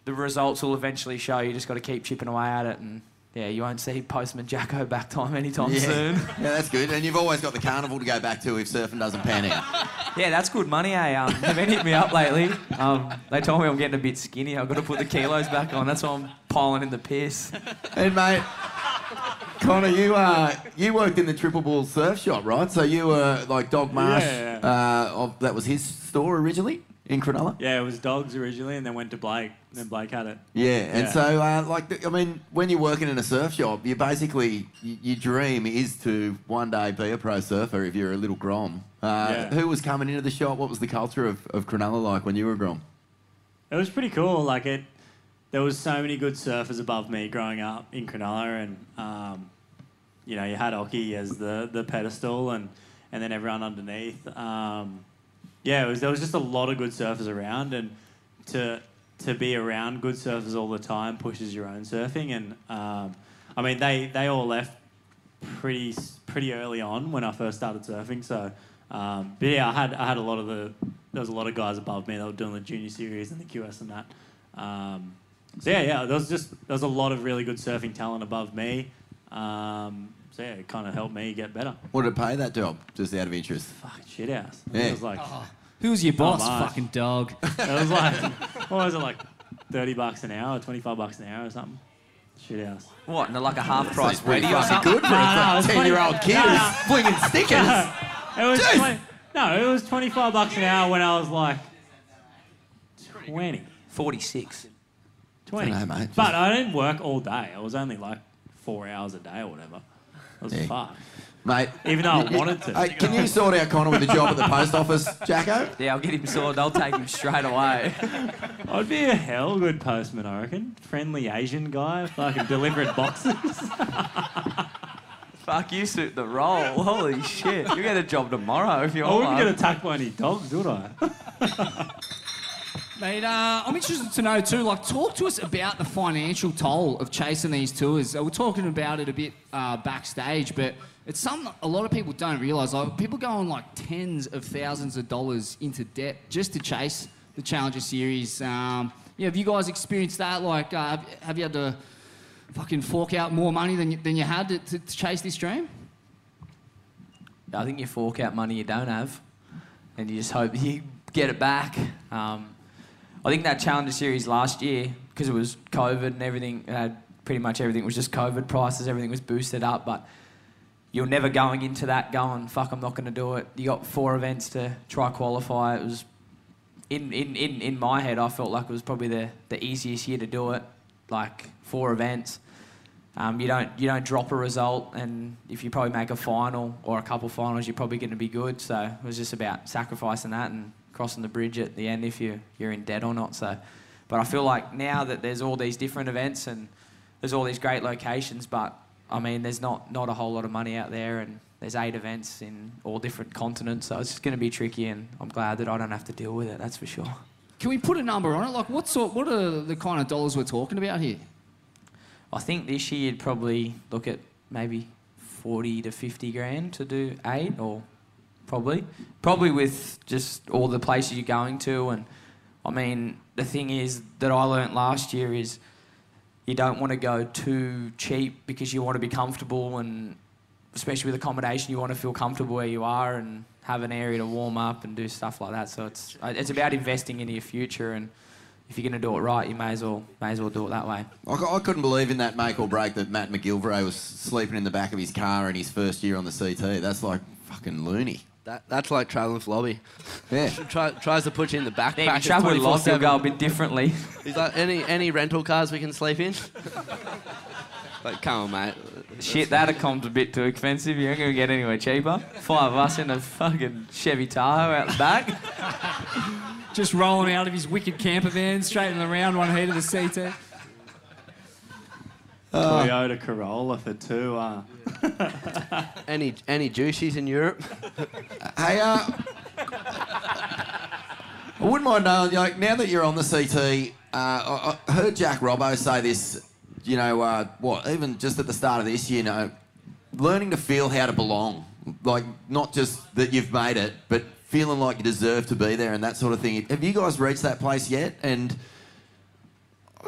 the results will eventually show. You just got to keep chipping away at it, and yeah, you won't see Postman Jacko back [laughs] time anytime yeah. soon. [laughs] yeah, that's good. And you've always got the carnival to go back to if surfing doesn't pan out. [laughs] Yeah, that's good money, eh? Um, they've been hitting me up lately. Um, they told me I'm getting a bit skinny. I've got to put the kilos back on. That's why I'm piling in the piss. And mate, Connor, you uh, you worked in the Triple Bull surf shop, right? So you were like Dog Marsh. Yeah, Uh, of, that was his store originally in Cronulla. Yeah, it was dogs originally, and then went to Blake. Then Blake had it. Yeah, and Yeah. so uh, like the- I mean, when you're working in a surf shop, you basically y- your dream is to one day be a pro surfer if you're a little grom. Uh, Yeah. Who was coming into the shop? What was the culture of, of Cronulla like when you were a grom? It was pretty cool. Like it, there was so many good surfers above me growing up in Cronulla, and um, you know you had Occy as the the pedestal, and and then everyone underneath. Um, yeah, it was there was just a lot of good surfers around, and to to be around good surfers all the time pushes your own surfing, and um, I mean they they all left pretty pretty early on when I first started surfing, so. Um, but yeah, I had I had a lot of the there was a lot of guys above me that were doing the junior series and the QS and that. Um, so yeah, yeah, there was just there was a lot of really good surfing talent above me. Um, so yeah, it kind of helped me get better. What did it pay that job? Just out of interest. Fuck shit house. Yeah. It was like Who's your not boss, much. fucking dog? [laughs] It was like what was it like thirty bucks an hour, twenty five bucks an hour or something. Shit house. What, No, like a half price pretty ready or fucking something? good for a 10-year-old kid who's flinging stickers. No, it was [laughs] 20, no, it was twenty five bucks an hour when I was like twenty. 46. 20. Dunno, mate. But I didn't work all day. I was only like four hours a day or whatever. It was Yeah. fun. Mate. Even though I you- you- wanted to. Hey, can you sort out Connor with a job at the post office, Jacko? Yeah, I'll get him sorted. I'll take him straight away. [laughs] I'd be a hell good postman, I reckon. Friendly Asian guy, fucking delivering boxes. [laughs] Fuck, you suit the role. Holy shit. You get a job tomorrow if you I want. wouldn't one. get attacked by any dogs, would I? [laughs] Mate, uh, I'm interested to know too. Like, talk to us about the financial toll of chasing these tours. Uh, we're talking about it a bit uh, backstage, but it's something a lot of people don't realise. Like, people go on like tens of thousands of dollars into debt just to chase the Challenger Series. Um, yeah, have you guys experienced that? Like, uh, have, have you had to fucking fork out more money than you, than you had to, to, to chase this dream? I think you fork out money you don't have, and you just hope you get it back. Um, I think that Challenger Series last year, because it was COVID and everything, uh, pretty much everything was just COVID prices, everything was boosted up, but you're never going into that going, fuck, I'm not going to do it. You got four events to try qualify. It was, in, in, in, in my head, I felt like it was probably the, the easiest year to do it, like four events. Um, you don't you don't drop a result, and if you probably make a final or a couple finals, you're probably going to be good. So it was just about sacrificing that and crossing the bridge at the end if you you're in debt or not. So, but I feel like now that there's all these different events and there's all these great locations, but I mean there's not not a whole lot of money out there, and there's eight events in all different continents, so it's just going to be tricky. And I'm glad that I don't have to deal with it. That's for sure. Can we put a number on it? Like, what sort? What are the kind of dollars we're talking about here? I think this year you'd probably look at maybe 40 to 50 grand to do eight, or probably. Probably with just all the places you're going to. And I mean, the thing is that I learnt last year is you don't want to go too cheap because you want to be comfortable and especially with accommodation, you want to feel comfortable where you are and have an area to warm up and do stuff like that. So it's uh, it's about investing into your future, and if you're going to do it right, you may as well may as well do it that way. I, I couldn't believe in that make or break that Matt McGillivray was sleeping in the back of his car in his first year on the CT. That's like fucking loony. That, that's like travelling with Lobby. Yeah. [laughs] Try, tries to put you in the backpack. Yeah, if you travel with Lob, you'll go a bit differently. [laughs] He's like, any any rental cars we can sleep in? [laughs] like, come on, mate. Shit, that comes a bit too expensive. You ain't gonna get anywhere cheaper. Five of us in a fucking Chevy Tahoe out the back. Just rolling out of his wicked camper van, straight in the round one heat of the CT. Uh, Toyota Corolla for two. Uh, any any juicies in Europe? [laughs] Hey, uh, I wouldn't mind knowing, like, now that you're on the CT, uh, I, I heard Jack Robbo say this, you know, uh, what, even just at the start of this, year, you know, learning to feel how to belong. Like, not just that you've made it, but feeling like you deserve to be there and that sort of thing. Have you guys reached that place yet? And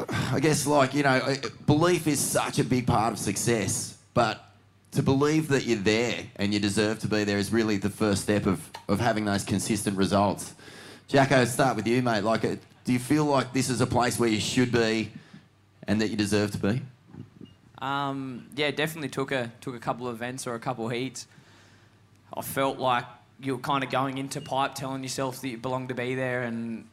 I guess, like, you know, belief is such a big part of success, but to believe that you're there and you deserve to be there is really the first step of, of having those consistent results. Jacko, start with you, mate. Like, uh, do you feel like this is a place where you should be and that you deserve to be? Um, yeah, definitely took a took a couple of events or a couple of heats. I felt like you were kind of going into pipe, telling yourself that you belong to be there, and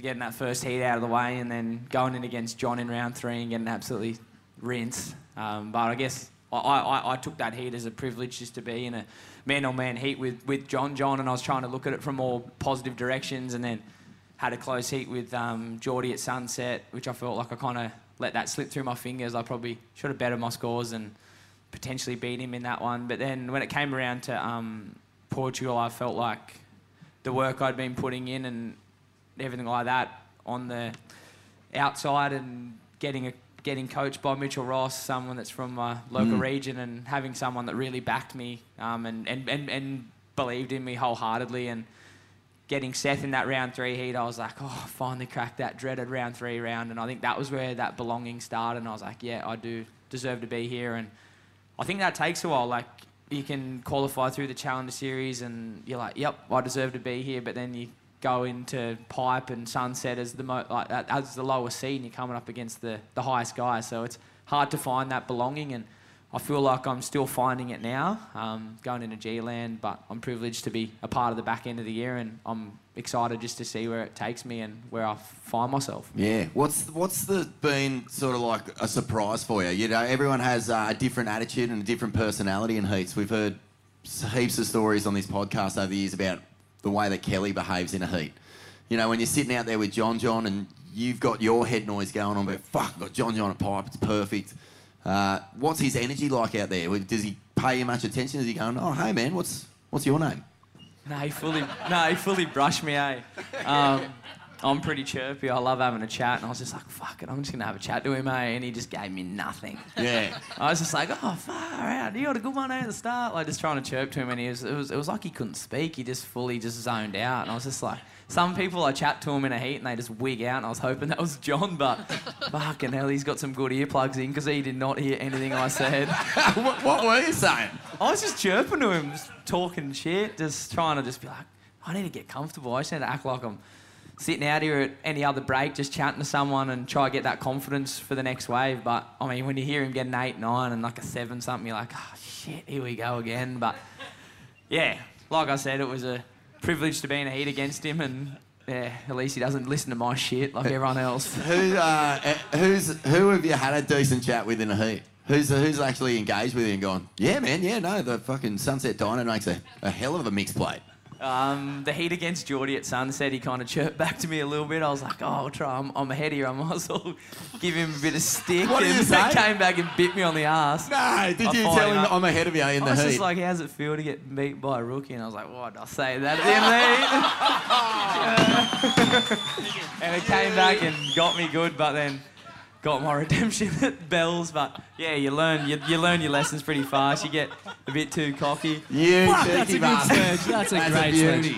getting that first heat out of the way, and then going in against John in round three and getting absolutely rinsed. Um, but I guess I, I, I took that heat as a privilege just to be in a man-on-man heat with, with John John, and I was trying to look at it from more positive directions, and then had a close heat with um, Jordy at Sunset, which I felt like I kind of let that slip through my fingers. I probably should have bettered my scores and potentially beat him in that one. But then when it came around to um, Portugal, I felt like the work I'd been putting in and everything like that on the outside and getting a getting coached by Mitchell Ross, someone that's from my local Mm. region, and having someone that really backed me um, and, and, and, and believed in me wholeheartedly and getting Seth in that round three heat, I was like, oh, I finally cracked that dreaded round three round. And I think that was where that belonging started. And I was like, yeah, I do deserve to be here. And I think that takes a while. Like, you can qualify through the Challenger Series and you're like, yep, I deserve to be here. But then you go into Pipe and Sunset as the mo- like as the lowest seed and you're coming up against the, the highest guy. So it's hard to find that belonging. And I feel like I'm still finding it now, um, going into G-Land, but I'm privileged to be a part of the back end of the year and I'm excited just to see where it takes me and where I find myself. Yeah. What's what's the been sort of like a surprise for you? You know, everyone has uh, a different attitude and a different personality in heats. We've heard heaps of stories on this podcast over the years about the way that Kelly behaves in a heat. You know, when you're sitting out there with John John and you've got your head noise going on, but fuck, I've got John John at pipe, it's perfect. Uh, what's his energy like out there? Does he pay you much attention? Is he going, oh, hey man, what's what's your name? No, he fully, [laughs] no, he fully brushed me, eh? Um, I'm pretty chirpy. I love having a chat, and I was just like, "Fuck it, I'm just gonna have a chat to him, eh?" And he just gave me nothing. Yeah. I was just like, "Oh, far out! You got a good one eh, at the start." Like just trying to chirp to him, and he was, it was, it was like he couldn't speak. He just fully just zoned out, and I was just like, some people I chat to him in a heat, and they just wig out, and I was hoping that was John, but [laughs] fucking hell, he's got some good earplugs in because he did not hear anything I said. [laughs] what, what were you saying? I was just chirping to him, just talking shit, just trying to just be like, I need to get comfortable. I just need to act like I'm sitting out here at any other break, just chatting to someone and try to get that confidence for the next wave. But I mean, when you hear him get an eight, nine, and like a seven something, you're like, oh shit, here we go again. But yeah, like I said, it was a privilege to be in a heat against him, and yeah, at least he doesn't listen to my shit like everyone else. [laughs] Who, uh, eh, who's, who have you had a decent chat with in a heat? Who's, who's actually engaged with you and gone, yeah, man, yeah, no, the fucking Sunset Diner makes a, a hell of a mixed plate. Um, the heat against Jordy at Sunset, he kind of chirped back to me a little bit. I was like, oh, I'll try. I'm, I'm ahead here. I might as well give him a bit of stick. What did and you he say? came back and bit me on the ass. No, did you tell him I'm ahead of you in I the was just like, how's it feel to get beat by a rookie? And I was like, why did I say that at the end of the heat? [laughs] [laughs] and it came back and got me good, but then got my [laughs] redemption at Bells. But yeah, you learn you, you learn your lessons pretty fast. You get a bit too cocky. You Fuck, that's a good sledge. That's a great sledge.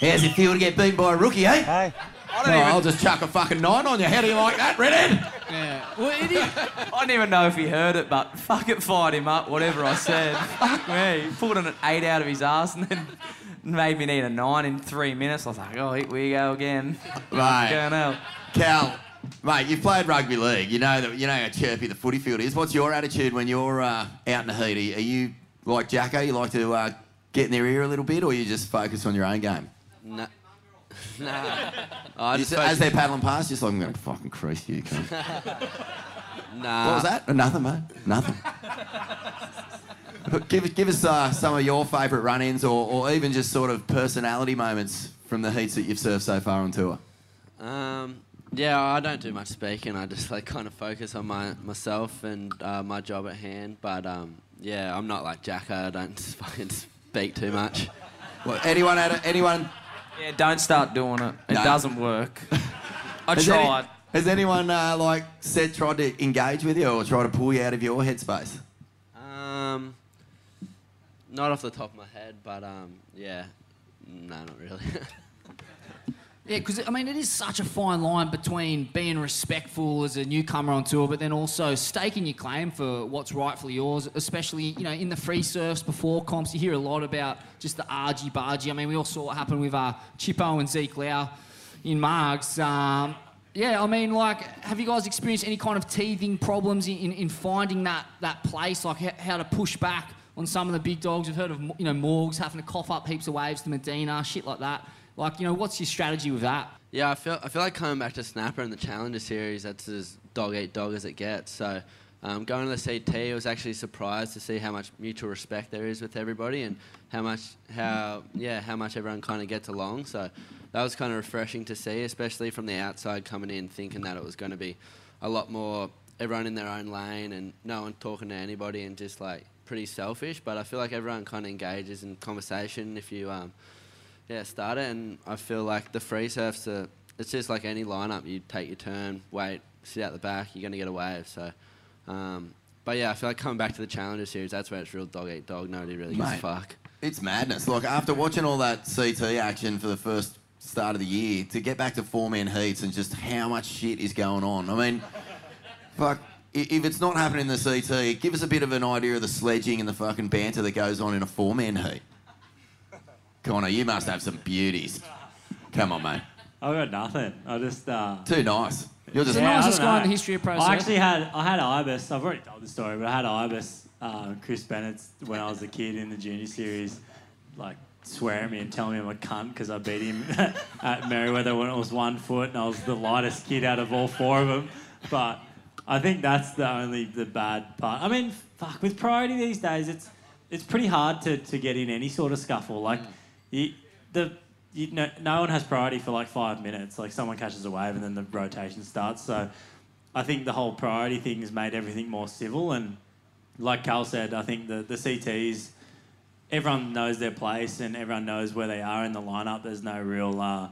How's it feel to get beaten by a rookie, eh? Hey, don't No, even- I'll just chuck a fucking nine on you. How do you like that, redhead? Yeah. Well, it is. I don't even know if he heard it, but fuck it, fired him up, whatever I said. [laughs] fuck me. He pulled an eight out of his ass and then made me need a nine in three minutes. I was like, oh, here we go again. Right. Going out. Cal, mate, you've played rugby league. You know that you know how chirpy the footy field is. What's your attitude when you're uh, out in the heat? Are you like Jacko? You like to uh, get in their ear a little bit, or you just focus on your own game? [laughs] I just as they're paddling past, just like I'm going to fucking crease you. cunt." [laughs] Nah. What was that? Nothing, mate. Nothing. Give, give us uh, some of your favourite run-ins, or, or even just sort of personality moments from the heats that you've surfed so far on tour. Um, yeah, I don't do much speaking. I just like kind of focus on my myself and uh, my job at hand. But um, yeah, I'm not like Jacko. I don't [laughs] fucking speak too much. Well, anyone had a, anyone? Yeah, don't start doing it. It No. doesn't work. [laughs] I Has any- tried. has anyone uh, like said tried to engage with you or try to pull you out of your headspace? Um, not off the top of my head, but um, yeah, no, not really. [laughs] Yeah, because I mean, it is such a fine line between being respectful as a newcomer on tour, but then also staking your claim for what's rightfully yours. Especially, you know, in the free surfs before comps, you hear a lot about just the argy bargy. I mean, we all saw what happened with uh, Chippo and Zeke Lau in Margs. Um, yeah, I mean, like, have you guys experienced any kind of teething problems in, in, in finding that, that place, like how, how to push back on some of the big dogs? We've heard of, you know, Morgs having to cough up heaps of waves to Medina, shit like that. Like, you know, what's your strategy with that? Yeah, I feel I feel like coming back to Snapper and the Challenger series. That's as dog eat dog as it gets. So um, going to the CT, I was actually surprised to see how much mutual respect there is with everybody and how much how yeah how much everyone kind of gets along. So that was kind of refreshing to see, especially from the outside coming in thinking that it was going to be a lot more everyone in their own lane and no one talking to anybody and just like pretty selfish. But I feel like everyone kind of engages in conversation if you um, yeah, start it. And I feel like the free surfs are, it's just like any lineup. You take your turn, wait, sit out the back, you're going to get a wave. So, um, but yeah, I feel like coming back to the Challenger series, that's where it's real dog eat dog. Nobody really gives a Mate, fuck. It's madness. Like after watching all that CT action for the first start of the year, to get back to four man heats and just how much shit is going on. I mean, fuck. i- If it's not happening in the CT, give us a bit of an idea of the sledging and the fucking banter that goes on in a four man heat. Connor, you must have some beauties. Come on, mate. I got nothing. I just uh, Too nice. You're just The nicest I don't guy in the history of pro I surf. actually had I had Ibis. I've already told the story, but I had Ibis, uh, Chris Bennett, when I was a kid in the junior series, like swearing at me and telling me I'm a cunt because I beat him [laughs] at Merewether when it was one foot and I was the lightest kid out of all four of them. But I think that's the only the bad part. I mean, fuck with priority these days, it's it's pretty hard to, to get in any sort of scuffle. Like, you, the you, no, no one has priority for like five minutes. Like someone catches a wave and then the rotation starts. So I think the whole priority thing has made everything more civil. And like Cal said, I think the, the CTs, everyone knows their place and everyone knows where they are in the lineup. There's no real, uh,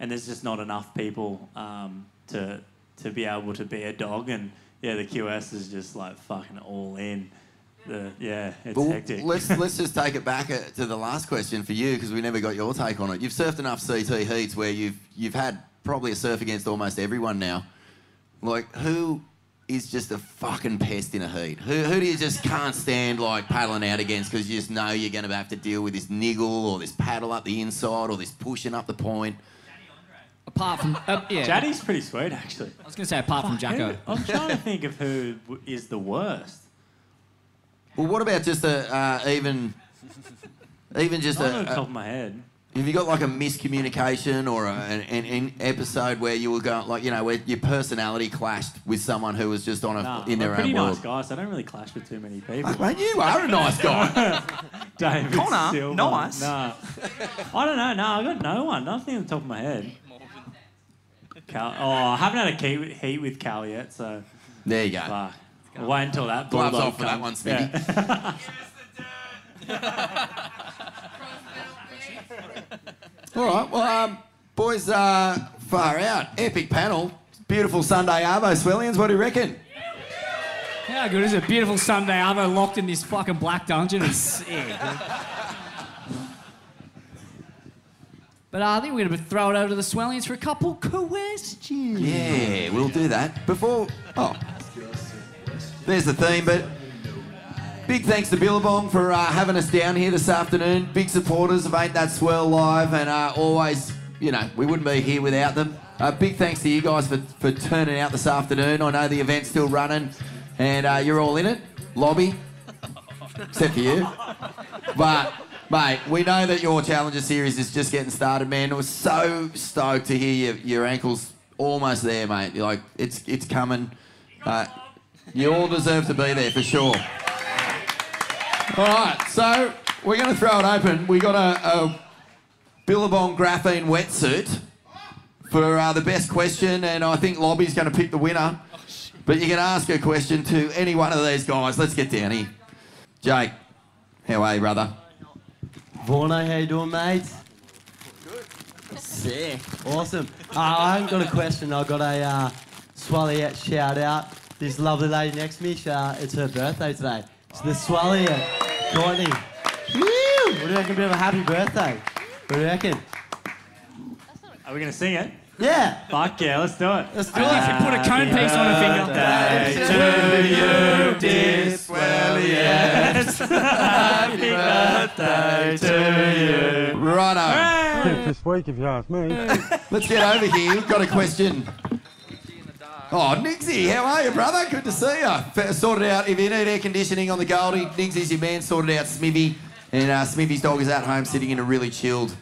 and there's just not enough people um, to to be able to be a dog. And yeah, the QS is just like fucking all in. The, yeah, it's But hectic. let's [laughs] let's just take it back uh, to the last question for you because we never got your take on it. You've surfed enough CT heats where you've you've had probably a surf against almost everyone now. Like who is just a fucking pest in a heat? Who who do you just can't stand like paddling out against because you just know you're going to have to deal with this niggle or this paddle up the inside or this pushing up the point. Apart from uh, yeah, Jaddy's pretty sweet actually. I was going to say apart from Fuck, Jacko. I'm trying to think of who is the worst. Well, what about just a uh, even even just Not a, on the a- top of my head. Have you got like a miscommunication or a, an, an, an episode where you were going, like, you know, where your personality clashed with someone who was just on a, Nah, in I'm their a pretty nice world? guy, so I don't really clash with too many people. Fuck, mate, you are a nice guy. [laughs] David Connor, Silver. nice. Nah. [laughs] I don't know. No, I got no one. Nothing on the top of my head. Cal- oh, I haven't had a heat, heat with Cal yet, so. There you go. Fuck. I'll wait until that. Gloves off for that one, Smitty. Yeah. [laughs] [laughs] All right, well, um, boys, uh, far out. Epic panel. Beautiful Sunday Arvo Swellians. What do you reckon? How good is it? Beautiful Sunday Arvo locked in this fucking black dungeon. [laughs] It's sick. But uh, I think we're going to throw it over to the Swellians for a couple questions. Yeah, we'll do that. Before. Oh. There's the theme, but. Big thanks to Billabong for uh, having us down here this afternoon. Big supporters of Ain't That Swell Live, and uh, always, you know, we wouldn't be here without them. Uh, big thanks to you guys for, for turning out this afternoon. I know the event's still running, and uh, you're all in it. Lobby, except for you. But, mate, we know that your Challenger Series is just getting started, man. We're so stoked to hear your, your ankles almost there, mate. You're like, it's, it's coming. Uh, you all deserve to be there for sure. All right, so we're going to throw it open. We got a, a Billabong graphene wetsuit for uh, the best question, and I think Lobby's going to pick the winner. But you can ask a question to any one of these guys. Let's get down here. Jake, how are you, brother? Vorno, how you doing, mate? Good. Sick. Awesome. Uh, I haven't got a question. I've got a uh, Swalliette shout out. This lovely lady next to me, she, uh, it's her birthday today. It's the Swalliette, Courtney. Woo! What do you reckon? A bit of a happy birthday. What do you reckon? Are we going to sing it? Yeah. Fuck yeah, let's do it. Let's do it. If you put a cone piece on a finger. Happy Birthday to you, dear Swelliette. Happy birthday to you. Righto. this week, if you ask me. Let's get over here. We've got a question. Oh, Nixie, how are you, brother? Good to see you. Sorted out, if you need air conditioning on the Goldie, Nixie's your man, sorted out Smithy. And uh, Smithy's dog is at home sitting in a really chilled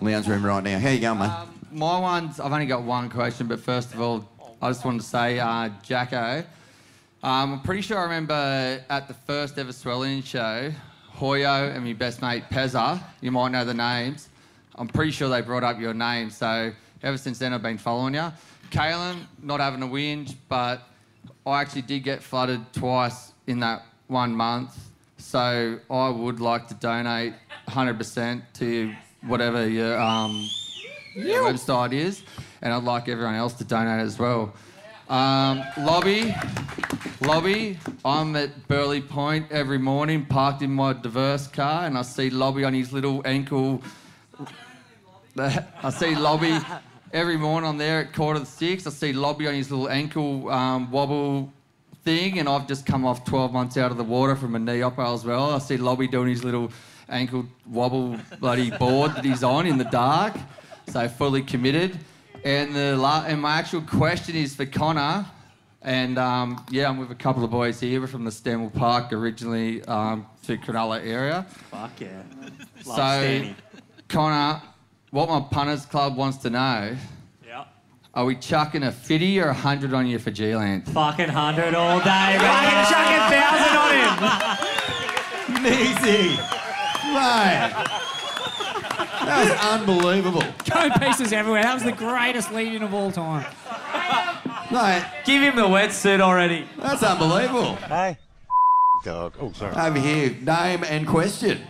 lounge room right now. How you going, mate? My one's, I've only got one question, but first of all, I just wanted to say, uh, Jacko, um, I'm pretty sure I remember at the first ever Swellian show, Hoyo and my best mate Pezza, you might know the names. I'm pretty sure they brought up your name, so ever since then I've been following you. Kalen, not having a whinge, but I actually did get flooded twice in that one month, so I would like to donate 100% to whatever your um, your website is, and I'd like everyone else to donate as well. Um, lobby, lobby. I'm at Burleigh Point every morning, parked in my diverse car, and I see Lobby on his little ankle. [laughs] I see Lobby every morning. I'm there at quarter to six. I see Lobby on his little ankle um, wobble thing, and I've just come off 12 months out of the water from a knee op as well. I see Lobby doing his little ankle wobble bloody board that he's on in the dark. So fully committed. And the la- and my actual question is for Connor. And um, yeah, I'm with a couple of boys here. We're from the Stanwell Park originally um, to Cronulla area. Fuck yeah. Love so, Stanny. Connor, what my punters club wants to know. Yeah. Are we chucking a 50 or a 100 on you for G-Land? Fucking 100 all day, Fucking chuck chucking 1,000 on him. [laughs] Easy. Mate. That was unbelievable. Cone pieces everywhere. That was the greatest lead-in of all time. Mate. Give him the wetsuit already. That's unbelievable. Hey. Dog. Oh, sorry. Over here, name and question.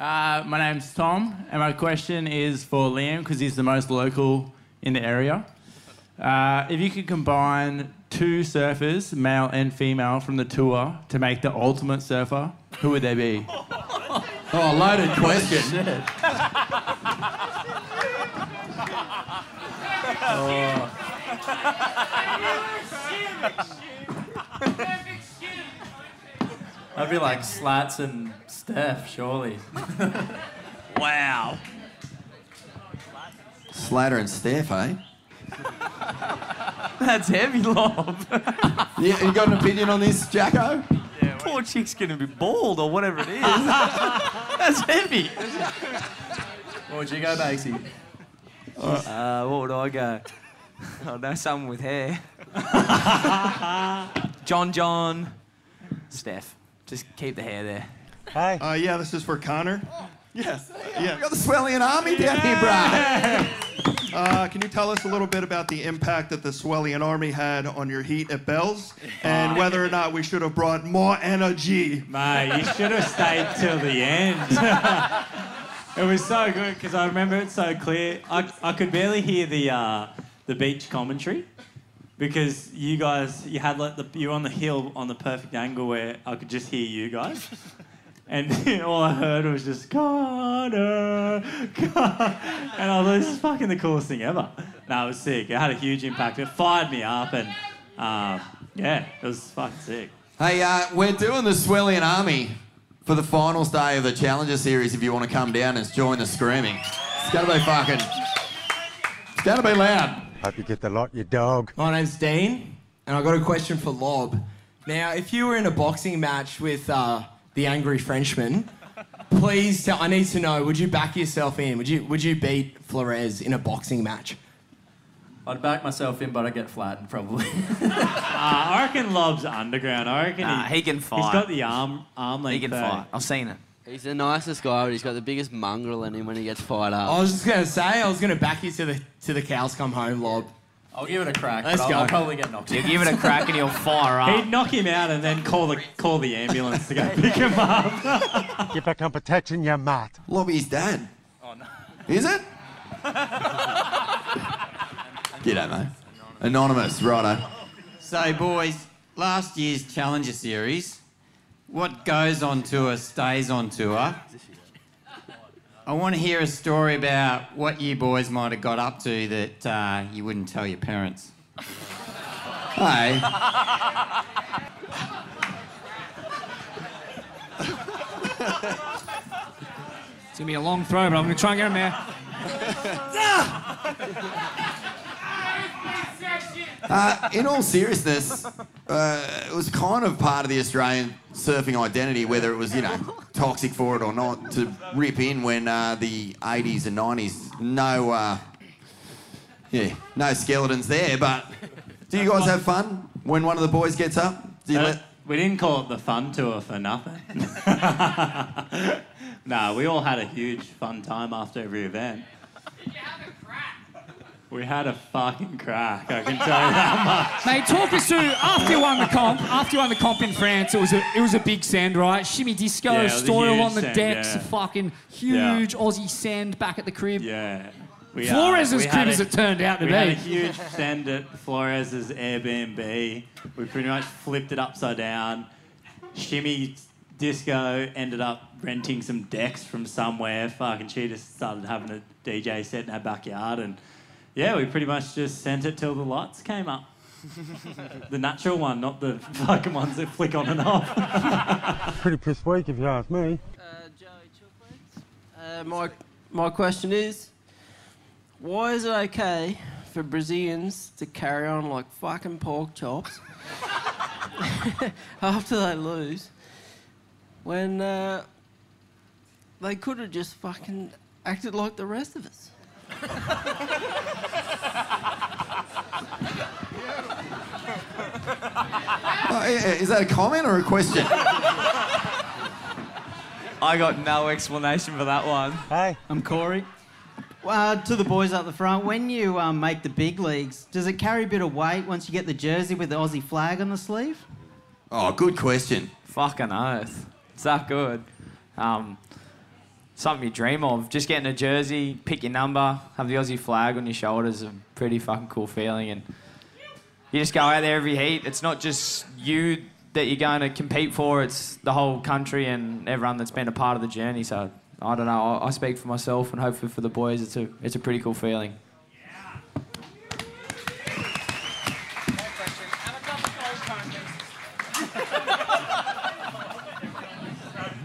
Uh, my name's Tom, and my question is for Liam because he's the most local in the area. Uh, if you could combine two surfers, male and female, from the tour to make the ultimate surfer, who would they be? [laughs] Oh, a loaded question. [laughs] I'd be like Slats and Steph, surely. [laughs] wow. Slater and Steph, eh? [laughs] That's heavy, Lob. [laughs] Yeah, you got an opinion on this, Jacko? Poor chick's gonna be bald or whatever it is. That's heavy. What would you go, Bakesy? Uh, what would I go? I know someone with hair. John John. Steph. Just keep the hair there. Hey. Uh, yeah, this is for Connor. Yes. Yeah. We got the Swellian Army down here, bro. Uh, can you tell us a little bit about the impact that the Swellian Army had on your heat at Bell's, and whether or not we should have brought more energy? Mate, you should have stayed till the end. [laughs] it was so good because I remember it so clear. I, I could barely hear the uh, the beach commentary because you guys you had like the you were on the hill on the perfect angle where I could just hear you guys. And [laughs] all I heard was just Connor, Connor. and I was this is fucking the coolest thing ever. No, it was sick. It had a huge impact. It fired me up, and um, yeah, it was fucking sick. Hey, uh, we're doing the Swellian Army for the finals day of the Challenger Series. If you want to come down and join the screaming, it's gonna be fucking. It's gonna be loud. Hope you get the lot, you dog. My name's Dean, and I've got a question for Lob. Now, if you were in a boxing match with uh, the Angry Frenchman, please tell. I need to know. Would you back yourself in? Would you Would you beat Flores in a boxing match? I'd back myself in, but I'd get flattened probably. [laughs] Uh, I reckon Lob's underground. I reckon Nah, he can fight. He's got the arm arm length. He can though. fight. I've seen it. He's the nicest guy, but he's got the biggest mongrel in him when he gets fired up. I was just gonna say. I was gonna back you to the to the cows come home, Lob. I'll give it a crack. Let's but go. I'll, I'll probably get knocked. Out. You out. give it a crack and he'll fire up. He'd knock him out and then call the call the ambulance to go [laughs] pick him up. Get back on protection, you mutt. Lobby's dad. Oh no. Is it? [laughs] G'day, mate. Anonymous, righto. So, boys, last year's Challenger Series, what goes on tour stays on tour. I want to hear a story about what you boys might have got up to that uh, you wouldn't tell your parents. Hey. It's gonna be a long throw, but I'm gonna try and get him there. [laughs] Uh, in all seriousness, uh, it was kind of part of the Australian surfing identity, whether it was, you know, toxic for it or not, to rip in when uh, the 80s and 90s, no, uh, yeah, no skeletons there. But do you guys have fun when one of the boys gets up? Do you Uh, let, we didn't call it the fun tour for nothing. [laughs] no, we all had a huge fun time after every event. We had a fucking crack, I can tell you that much. Mate, talk us through after you won the comp. After you won the comp in France, it was a it was a big send, right? Shimmy disco, Yeah, Stoyle on the send, decks, yeah. fucking huge Aussie send back at the crib. Yeah. We, uh, Flores' we crib as it turned out to we be. had a huge send at Flores's Airbnb. We pretty much flipped it upside down. Shimmy Disco ended up renting some decks from somewhere. Fucking she just started having a DJ set in her backyard and yeah, we pretty much just sent it till the lights came up. the natural one, not the fucking ones that flick on and off. [laughs] Pretty pissed weak if you ask me. Joey Uh, my my question is, why is it okay for Brazilians to carry on like fucking pork chops [laughs] after they lose, when uh, they could have just fucking acted like the rest of us? Oh, is that a comment or a question? I got no explanation for that one. Hey. I'm Corey. Uh, to the boys up the front, when you um, make the big leagues, does it carry a bit of weight once you get the jersey with the Aussie flag on the sleeve? Oh, good question. Fucking oath. It's that good. Um, something you dream of. Just getting a jersey, pick your number, have the Aussie flag on your shoulders, a pretty fucking cool feeling. And you just go out there every heat. It's not just you that you're going to compete for, it's the whole country and everyone that's been a part of the journey. So I don't know. I, I speak for myself and hopefully for the boys, it's a, it's a pretty cool feeling.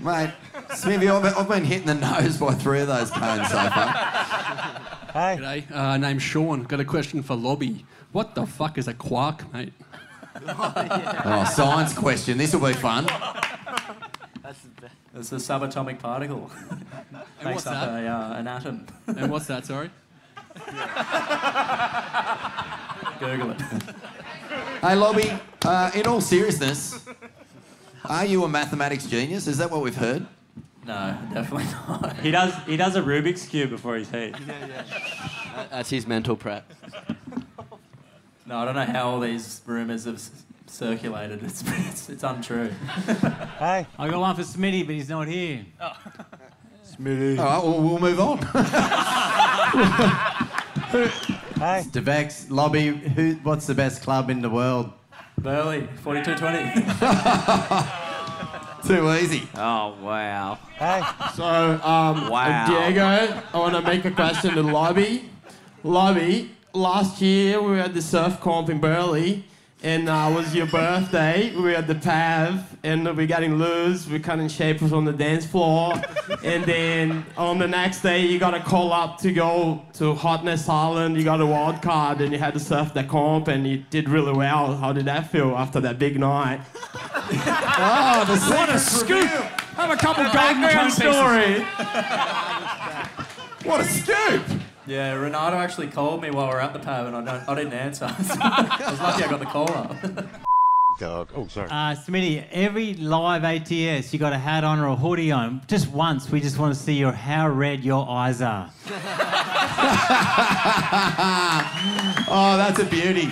Mate, Smithy, I've, I've been hitting the nose by three of those cones so far. Hey. G'day, uh, name's Sean. Got a question for Lobby. What the fuck is a quark, mate? [laughs] Oh, science question. This will be fun. It's the subatomic particle. And [laughs] Makes what's up that? A, uh, an atom. And what's that, sorry? [laughs] Google it. Hey, Lobby, uh, in all seriousness, are you a mathematics genius? Is that what we've heard? No, [laughs] definitely not. he does he does a Rubik's cube before his heat. That- That's his mental prep. [laughs] No, I don't know how all these rumours have circulated. It's, it's, it's untrue. [laughs] Hey. I got one for Smitty, but he's not here. Oh. Smitty. All right, well, we'll move on. Hey. Devex, Lobby, who, what's the best club in the world? Burleigh, 4220. Too easy. Oh wow. Hey. So, um, Wow. Diego, I want to make a question to Lobby. Lobby, last year we were at the surf comp in Burleigh, and uh, it was your birthday. We were at the PAV, and we're getting loose. We're cutting shapers on the dance floor. and then on the next day, you got a call up to go to Hotness Island. You got a wild card, and you had to surf the comp, and you did really well. How did that feel after that big night? [laughs] Oh, the What a scoop! Have a couple golden background story. What a scoop! Yeah, Renato actually called me while we were at the pub, and I, don't, I didn't answer. [laughs] I was lucky I got the call up. [laughs] Dog. Oh, sorry. Uh, Smitty, every live ATS, you got a hat on or a hoodie on. Just once, we just want to see your how red your eyes are. [laughs] oh, that's a beauty.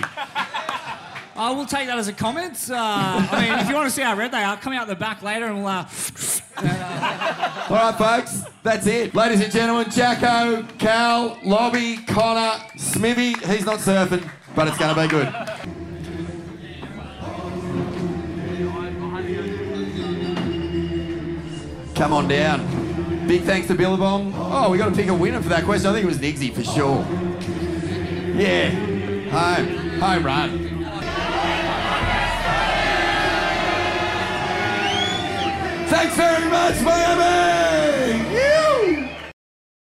I will take that as a comment. Uh, I mean, if you want to see how red they are, come out the back later and we'll. Uh, [laughs] All right, folks, that's it. Ladies and gentlemen, Jacko, Cal, Lobby, Connor, Smithy. He's not surfing, but it's going to be good. Come on down. Big thanks to Billabong. Oh, we got to pick a winner for that question. I think it was Nixie for sure. Yeah. Home. Home run. Thanks very much, Miami! Yeah.